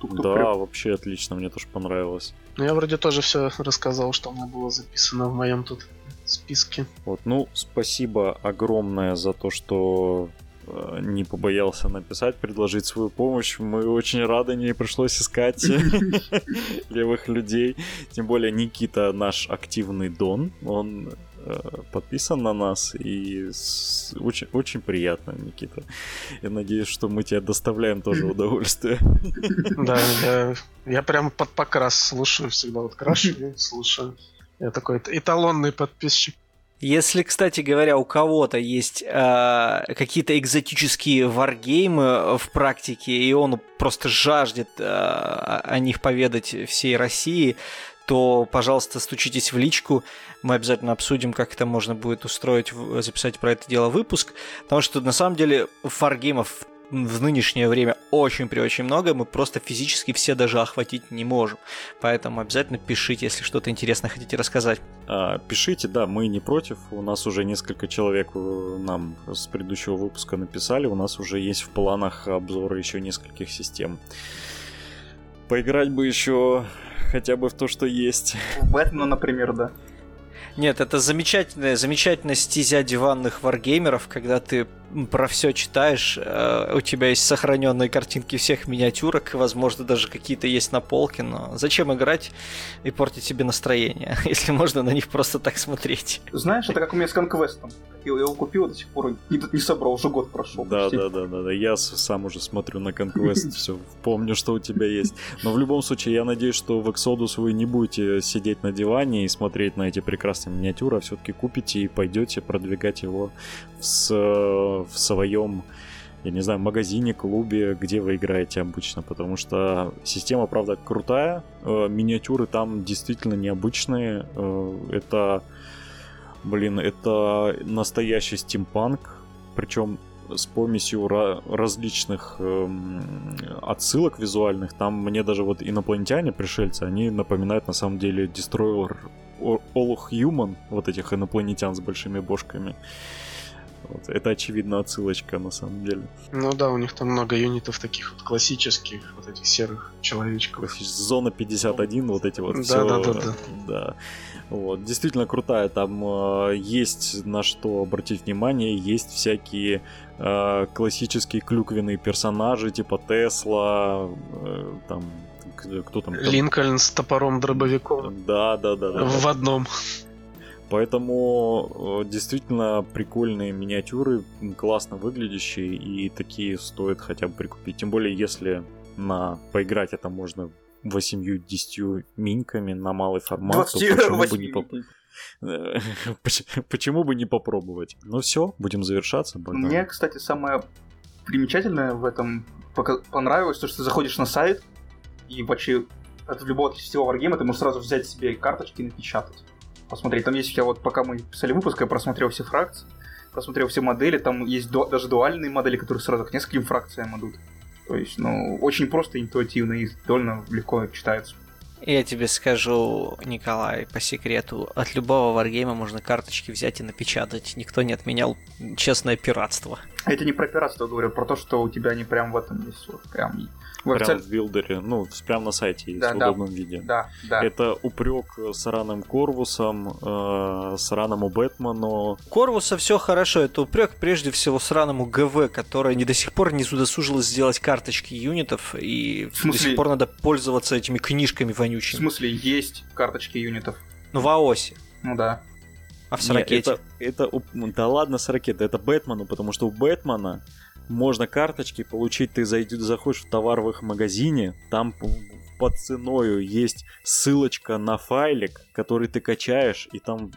Да, вообще отлично, мне тоже понравилось. Ну, я вроде тоже все рассказал, что у меня было записано в моем тут списке. Вот, ну, спасибо огромное за то, что Э, не побоялся написать, предложить свою помощь. Мы очень рады, не пришлось искать [LAUGHS] левых людей. Тем более Никита наш активный дон, он подписан на нас и с... очень, очень приятно, Никита. Я надеюсь, что мы тебе доставляем тоже [LAUGHS] удовольствие. Да, [LAUGHS] я, я прям под покрас слушаю, всегда вот крашу и [LAUGHS] слушаю. Я такой эталонный подписчик. Если, кстати говоря, у кого-то есть э, какие-то экзотические варгеймы в практике, и он просто жаждет э, о них поведать всей России, то, пожалуйста, стучитесь в личку. Мы обязательно обсудим, как это можно будет устроить, записать про это дело выпуск. Потому что, на самом деле, фаргеймов в нынешнее время очень при очень много, мы просто физически все даже охватить не можем. Поэтому обязательно пишите, если что-то интересное хотите рассказать. А, пишите, да, мы не против. У нас уже несколько человек э, нам с предыдущего выпуска написали. У нас уже есть в планах обзоры еще нескольких систем. Поиграть бы еще хотя бы в то, что есть. В Бэтмена, например, да. Нет, это замечательная, замечательная стезя диванных варгеймеров, когда ты про все читаешь, э, у тебя есть сохраненные картинки всех миниатюрок, возможно, даже какие-то есть на полке, но зачем играть и портить себе настроение, [LAUGHS] если можно на них просто так смотреть? Знаешь, это как у меня с конквестом. Я его купил, до сих пор не, не собрал, уже год прошел. Да, да, да, да, да. Я сам уже смотрю на конквест, [LAUGHS] все, помню, что у тебя есть. Но в любом случае, я надеюсь, что в Exodus вы не будете сидеть на диване и смотреть на эти прекрасные миниатюры, а все-таки купите и пойдете продвигать его с в своем, я не знаю, магазине, клубе, где вы играете обычно, потому что система, правда, крутая, э, миниатюры там действительно необычные, э, это, блин, это настоящий стимпанк, причем с помесью различных эм, отсылок визуальных. Там мне даже вот инопланетяне, пришельцы, они напоминают на самом деле Destroyer All Human, вот этих инопланетян с большими бошками. Вот. Это, очевидно, отсылочка на самом деле. Ну да, у них там много юнитов таких вот классических, вот этих серых человечков. Зона 51, вот эти вот. Да, все, да, да, да. да. Вот. Действительно крутая. Там э, есть на что обратить внимание, есть всякие э, классические клюквенные персонажи, типа Тесла, э, там кто там? Линкольн с топором дробовиком. Да, да, да, да. В одном. Поэтому э, действительно прикольные миниатюры, классно выглядящие, и такие стоит хотя бы прикупить. Тем более, если на поиграть это можно 8-10 миньками на малый формат, 20, то почему бы не поп... [LAUGHS] Почему бы не попробовать? Ну все, будем завершаться. Богдан. Мне, кстати, самое примечательное в этом понравилось, то, что ты заходишь на сайт, и вообще от любого сетевого варгейма ты можешь сразу взять себе карточки и напечатать. Посмотреть, там есть тебя вот, пока мы писали выпуск, я просмотрел все фракции, просмотрел все модели, там есть ду- даже дуальные модели, которые сразу к нескольким фракциям идут. То есть, ну, очень просто, интуитивно и довольно легко читается. Я тебе скажу, Николай, по секрету, от любого варгейма можно карточки взять и напечатать. Никто не отменял честное пиратство. Это не про пиратство говорю, про то, что у тебя они прям в этом есть. Вот, прям в Прямо в билдере, ну, прямо на сайте есть, да, в удобном да, виде. Да, да. Это упрек с раным Корвусом, э, с раному Бэтмену. Корвуса все хорошо, это упрек прежде всего с раному ГВ, которая не до сих пор не удосужилась сделать карточки юнитов, и до сих пор надо пользоваться этими книжками вонючими. В смысле, есть карточки юнитов? Ну, в АОСе. Ну да. А в Сорокете? Это, это, да ладно, Сорокета, это Бэтмену, потому что у Бэтмена можно карточки получить, ты зайдешь, заходишь в товаровых магазине, там под ценою есть ссылочка на файлик, который ты качаешь, и там,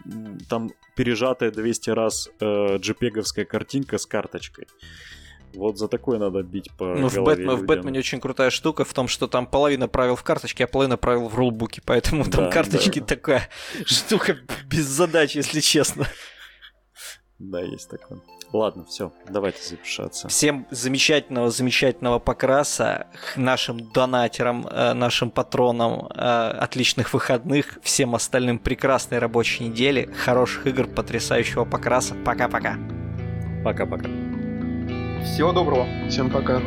там пережатая 200 раз э, джпеговская картинка с карточкой. Вот за такое надо бить по Ну, в, Бэтмен, в Бэтмене очень крутая штука в том, что там половина правил в карточке, а половина правил в рулбуке, поэтому да, там карточки да. такая штука без задач, если честно. Да, есть такое. Ладно, все, давайте завершаться. Всем замечательного, замечательного покраса, нашим донатерам, э, нашим патронам э, отличных выходных, всем остальным прекрасной рабочей недели, хороших игр, потрясающего покраса. Пока-пока. Пока-пока. Всего доброго. Всем пока.